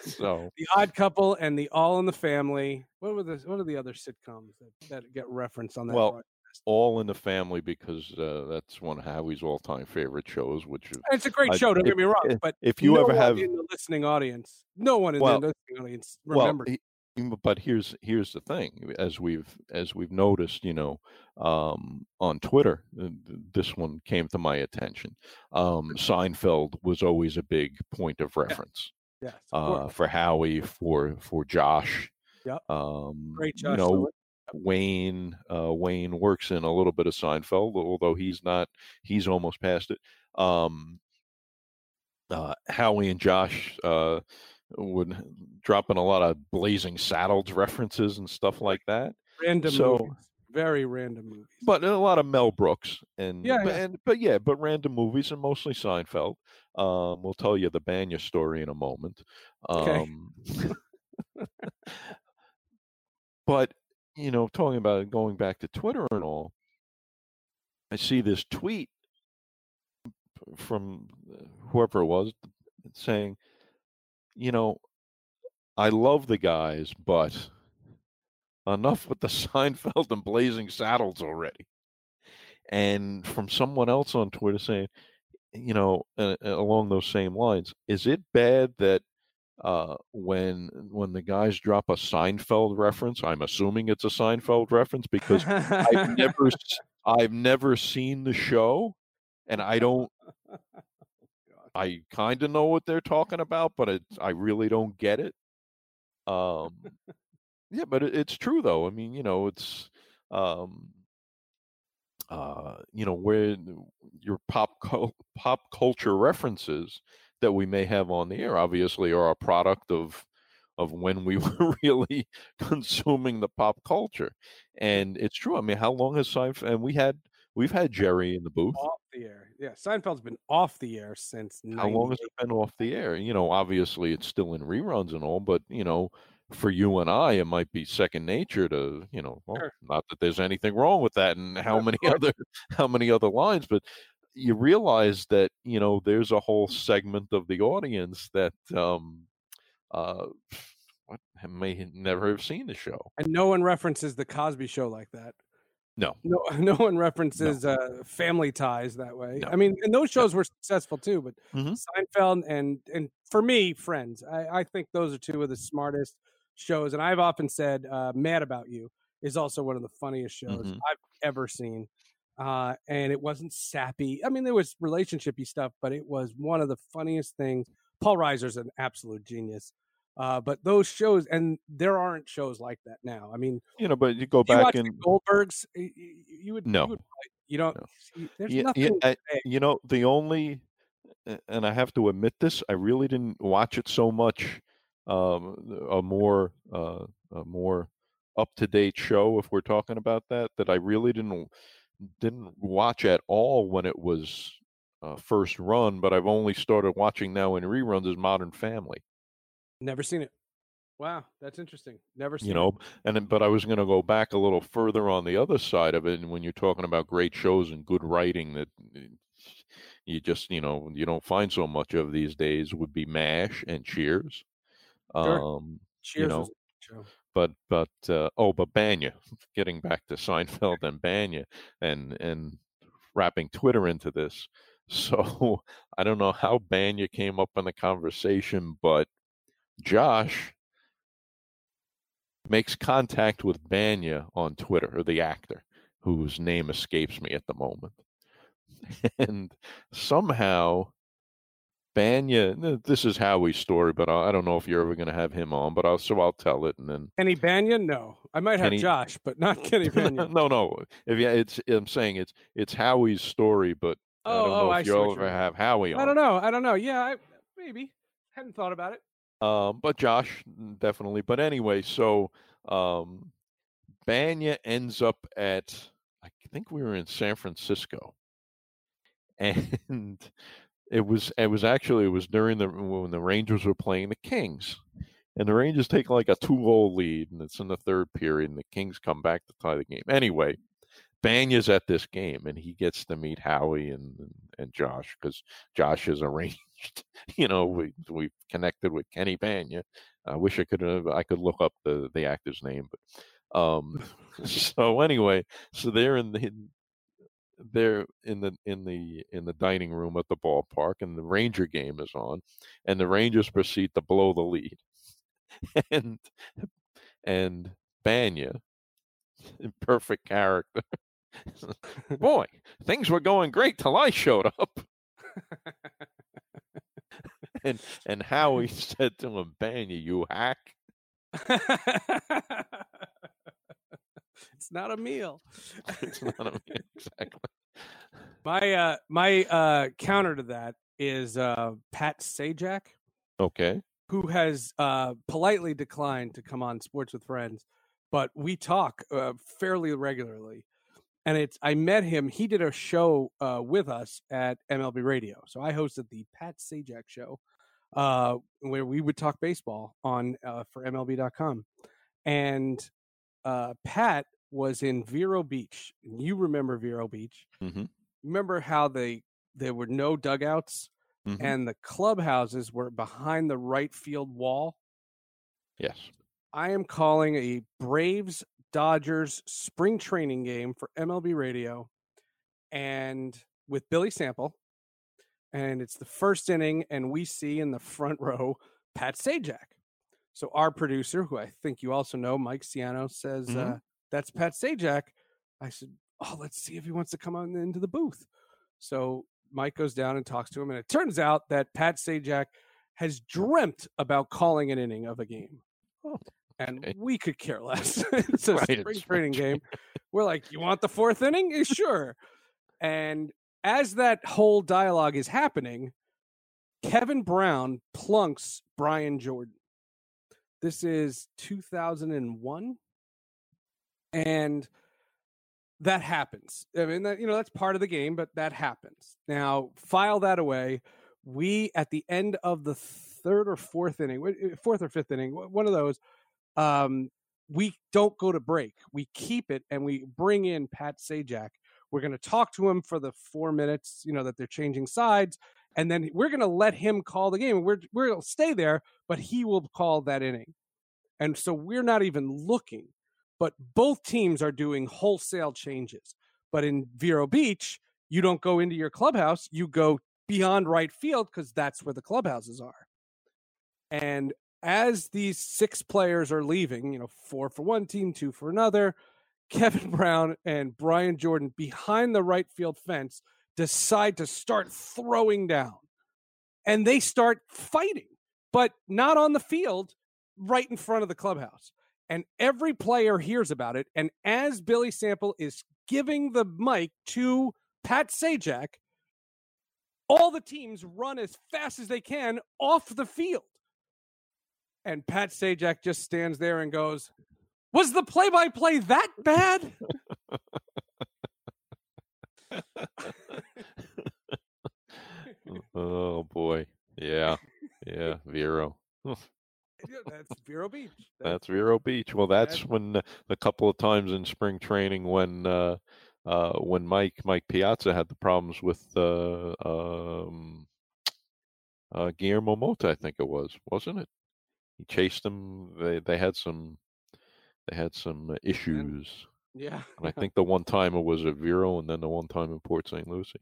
S2: So
S1: The Odd Couple and the All in the Family. What were the What are the other sitcoms that, that get referenced on that?
S2: Well? All in the family because uh, that's one of Howie's all-time favorite shows. Which is-
S1: it's a great
S2: I-
S1: show. Don't
S2: if-
S1: get me wrong,
S2: if-
S1: but
S2: if you
S1: no
S2: ever have
S1: in the listening audience, no one in
S2: Well-
S1: the listening audience
S2: well,
S1: remembers.
S2: he- but here's here's the thing as we've as we've noticed you know um on twitter uh, this one came to my attention um seinfeld was always a big point of reference
S1: yes, of
S2: uh for howie for for josh
S1: Yep.
S2: um
S1: great
S2: you
S1: Josh.
S2: know
S1: Stewart.
S2: Wayne uh wayne works in a little bit of seinfeld although he's not he's almost past it um uh howie and josh uh would drop in a lot of blazing saddles references and stuff like that
S1: random
S2: so-
S1: movies, very random movies.
S2: but a lot of Mel Brooks and
S1: Yeah,
S2: but,
S1: yeah.
S2: and but yeah, but random movies and mostly Seinfeld. Um, we'll tell you the Bania story in a moment.
S1: Okay.
S2: Um, but you know, talking about going back to Twitter and all, I see this tweet from whoever it was saying, you know, I love the guys, but enough with the Seinfeld and Blazing Saddles already. And from someone else on Twitter saying, you know, uh, along those same lines, is it bad that uh, when when the guys drop a Seinfeld reference, I'm assuming it's a Seinfeld reference because I've never I've never seen the show, and I don't. I kind of know what they're talking about, but it, I really don't get it. Um, yeah, but it, it's true though. I mean, you know, it's um, uh, you know, where your pop cul- pop culture references that we may have on the air obviously are a product of of when we were really consuming the pop culture, and it's true. I mean, how long has Seinfeld? And we had we've had Jerry in the booth.
S1: off the air. Yeah, Seinfeld's been off the air since.
S2: How long has it been off the air? You know, obviously it's still in reruns and all, but you know, for you and I, it might be second nature to, you know, well,
S1: Sure.
S2: not that there's anything wrong with that and how many other how many other lines, but you realize that, you know, there's a whole segment of the audience that um uh what may never have seen the show.
S1: And no one references the Cosby Show like that.
S2: No.
S1: No, no one references uh, Family Ties that way.
S2: No.
S1: I mean, and those shows were successful too, but
S2: Mhm.
S1: Seinfeld and and for me, Friends, I, I think those are two of the smartest shows. And I've often said, uh, "Mad About You" is also one of the funniest shows
S2: Mhm.
S1: I've ever seen. Uh, and it wasn't sappy. I mean, there was relationshipy stuff, but it was one of the funniest things. Paul Reiser's an absolute genius. Uh, but those shows, and there aren't shows like that now. I mean,
S2: You know, but you go
S1: you
S2: back and
S1: Goldbergs, y- y- you would
S2: No.
S1: You, would you don't.
S2: No.
S1: there's
S2: Yeah,
S1: nothing.
S2: yeah, I- you know the only and i have to admit this i really didn't watch it so much um a more uh a more up to date show if we're talking about that that i really didn't didn't watch at all when it was uh, first run but i've only started watching now in reruns is modern family
S1: Never seen it. Wow, that's interesting. Never seen
S2: you
S1: it.
S2: know and then, but i was going to go back a little further on the other side of it and when you're talking about great shows and good writing that uh, you just you know you don't find so much of these days would be mash and cheers
S1: Sure.
S2: um
S1: Cheers
S2: know, but but uh, oh but bania getting back to seinfeld and bania and and wrapping twitter into this. So i don't know how bania came up in the conversation but josh makes contact with banya on twitter or the actor whose name escapes me at the moment. And somehow bania this is howie's story but i I don't know if you're ever going to have him on but i'll so i'll tell it and then
S1: Kenny Bania. No, I might have
S2: Kenny-
S1: Josh, but not Kenny Banyan.
S2: no, no. If yeah, it's I'm saying it's it's Howie's story, but I
S1: Oh,
S2: don't know
S1: oh,
S2: if
S1: I
S2: you'll
S1: you
S2: ever have Howie on.
S1: I don't know. I don't know. Yeah, I, maybe. Hadn't thought about it.
S2: Um, but Josh definitely. But anyway, so um, Bania ends up at I think we were in San Francisco, and it was it was actually it was during the when the Rangers were playing the Kings, and the Rangers take like a two goal lead, and it's in the third period, and the Kings come back to tie the game. Anyway, Bania's at this game and he gets to meet Howie and and Josh because Josh has arranged. You know, we we connected with Kenny Bania. I wish I could have I could look up the the actor's name, but um. so anyway, so they're in the they're in the in the in the dining room at the ballpark, and the Ranger game is on, and the Rangers proceed to blow the lead, and and Bania, in perfect character. Boy, things were going great till I showed up. and and Howie said to him, Bania, you hack.
S1: It's not a meal.
S2: it's not a meal, exactly.
S1: My uh my uh counter to that is uh Pat Sajak.
S2: Okay.
S1: Who has uh politely declined to come on Sports with Friends, but we talk uh, fairly regularly. And it's I met him. He did a show uh, with us at MLB Radio. So I hosted the Pat Sajak show, uh, where we would talk baseball on uh, for MLB.com. And uh, Pat was in Vero Beach. You remember Vero Beach?
S2: Mm-hmm.
S1: Remember how they there were no dugouts
S2: Mhm.
S1: and the clubhouses were behind the right field wall?
S2: Yes.
S1: I am calling a Braves Dodgers spring training game for MLB Radio and with Billy Sample. And it's the first inning, and we see in the front row Pat Sajak. So our producer, who I think you also know, Mike Ciano, says,
S2: Mhm.
S1: uh, That's Pat Sajak. I said, Oh, let's see if he wants to come on into the booth. So Mike goes down and talks to him, and it turns out that Pat Sajak has dreamt about calling an inning of a game.
S2: Oh,
S1: and
S2: okay.
S1: we could care less. it's a
S2: Right,
S1: spring
S2: spring
S1: training game. We're like, you want the fourth inning? Eh, Sure. And as that whole dialogue is happening, Kevin Brown plunks Brian Jordan. This is 2001. And that happens. I mean, that, you know, that's part of the game, but that happens. Now, file that away. We, at the end of the third or fourth inning, fourth or fifth inning, one of those, um, we don't go to break. We keep it and we bring in Pat Sajak. We're going to talk to him for the four minutes, you know, that they're changing sides. And then we're going to let him call the game. We're, to stay there, but he will call that inning. And so we're not even looking, but both teams are doing wholesale changes. But in Vero Beach, you don't go into your clubhouse, you go beyond right field because that's where the clubhouses are. And as these six players are leaving, you know, four for one team, two for another, Kevin Brown and Brian Jordan behind the right field fence decide to start throwing down. And they start fighting, but not on the field, right in front of the clubhouse. And every player hears about it. And as Billy Sample is giving the mic to Pat Sajak, all the teams run as fast as they can off the field. And Pat Sajak just stands there and goes, Was the play by play that bad?
S2: Oh boy. Yeah. Yeah. Vero.
S1: Yeah, That's Vero Beach.
S2: That's Vero Beach. Well, that's
S1: That's-
S2: when a couple of times in spring training when uh, uh, when Mike Mike Piazza had the problems with uh, um, uh, Guillermo Mota, I think it was, wasn't it? He chased him. They they had some they had some issues.
S1: yeah.
S2: And I think the one time it was at Vero, and then the one time in Port St. Lucie.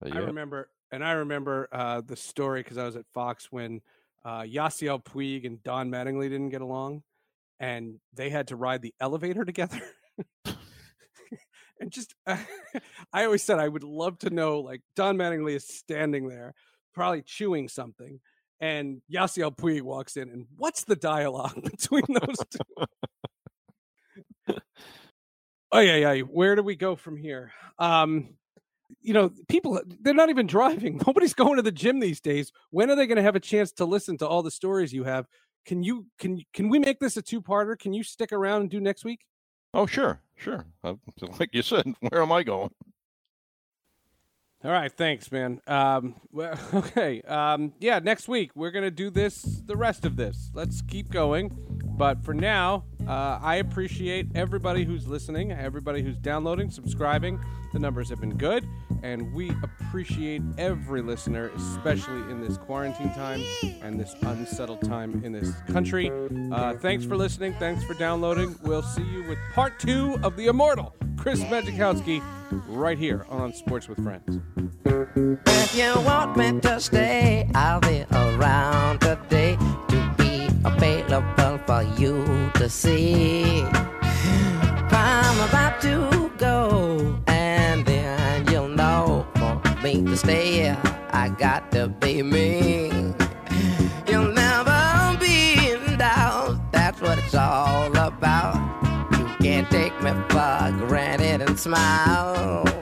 S2: But
S1: I remember, and I remember uh, the story because I was at Fox when uh, Yasiel Puig and Don Mattingly didn't get along, and they had to ride the elevator together. and just, I always said I would love to know, like Don Mattingly is standing there, probably chewing something, and Yasiel Puig walks in, and what's the dialogue between those two? oh yeah, yeah. Where do we go from here? Um, you know, people they're not even driving. Nobody's going to the gym these days. When are they going to have a chance to listen to all the stories you have? Can you can can we make this a two-parter? Can you stick around and do next week?
S2: Oh, sure, sure. Uh, like you said, where am I going?
S1: All right, thanks, man. Um, well, okay, um, yeah. Next week we're gonna do this, the rest of this. Let's keep going. But for now, uh, I appreciate everybody who's listening, everybody who's downloading, subscribing. The numbers have been good, and we appreciate every listener, especially in this quarantine time and this unsettled time in this country. Uh, thanks for listening. Thanks for downloading. We'll see you with part two of the immortal Chris Majkowski right here on Sports with Friends.
S4: If you want me to stay, I'll be around today to be available for you to see. I'm about to go, stay, here, I got to be me. You'll never be in doubt, that's what it's all about. You can't take me for granted and smile.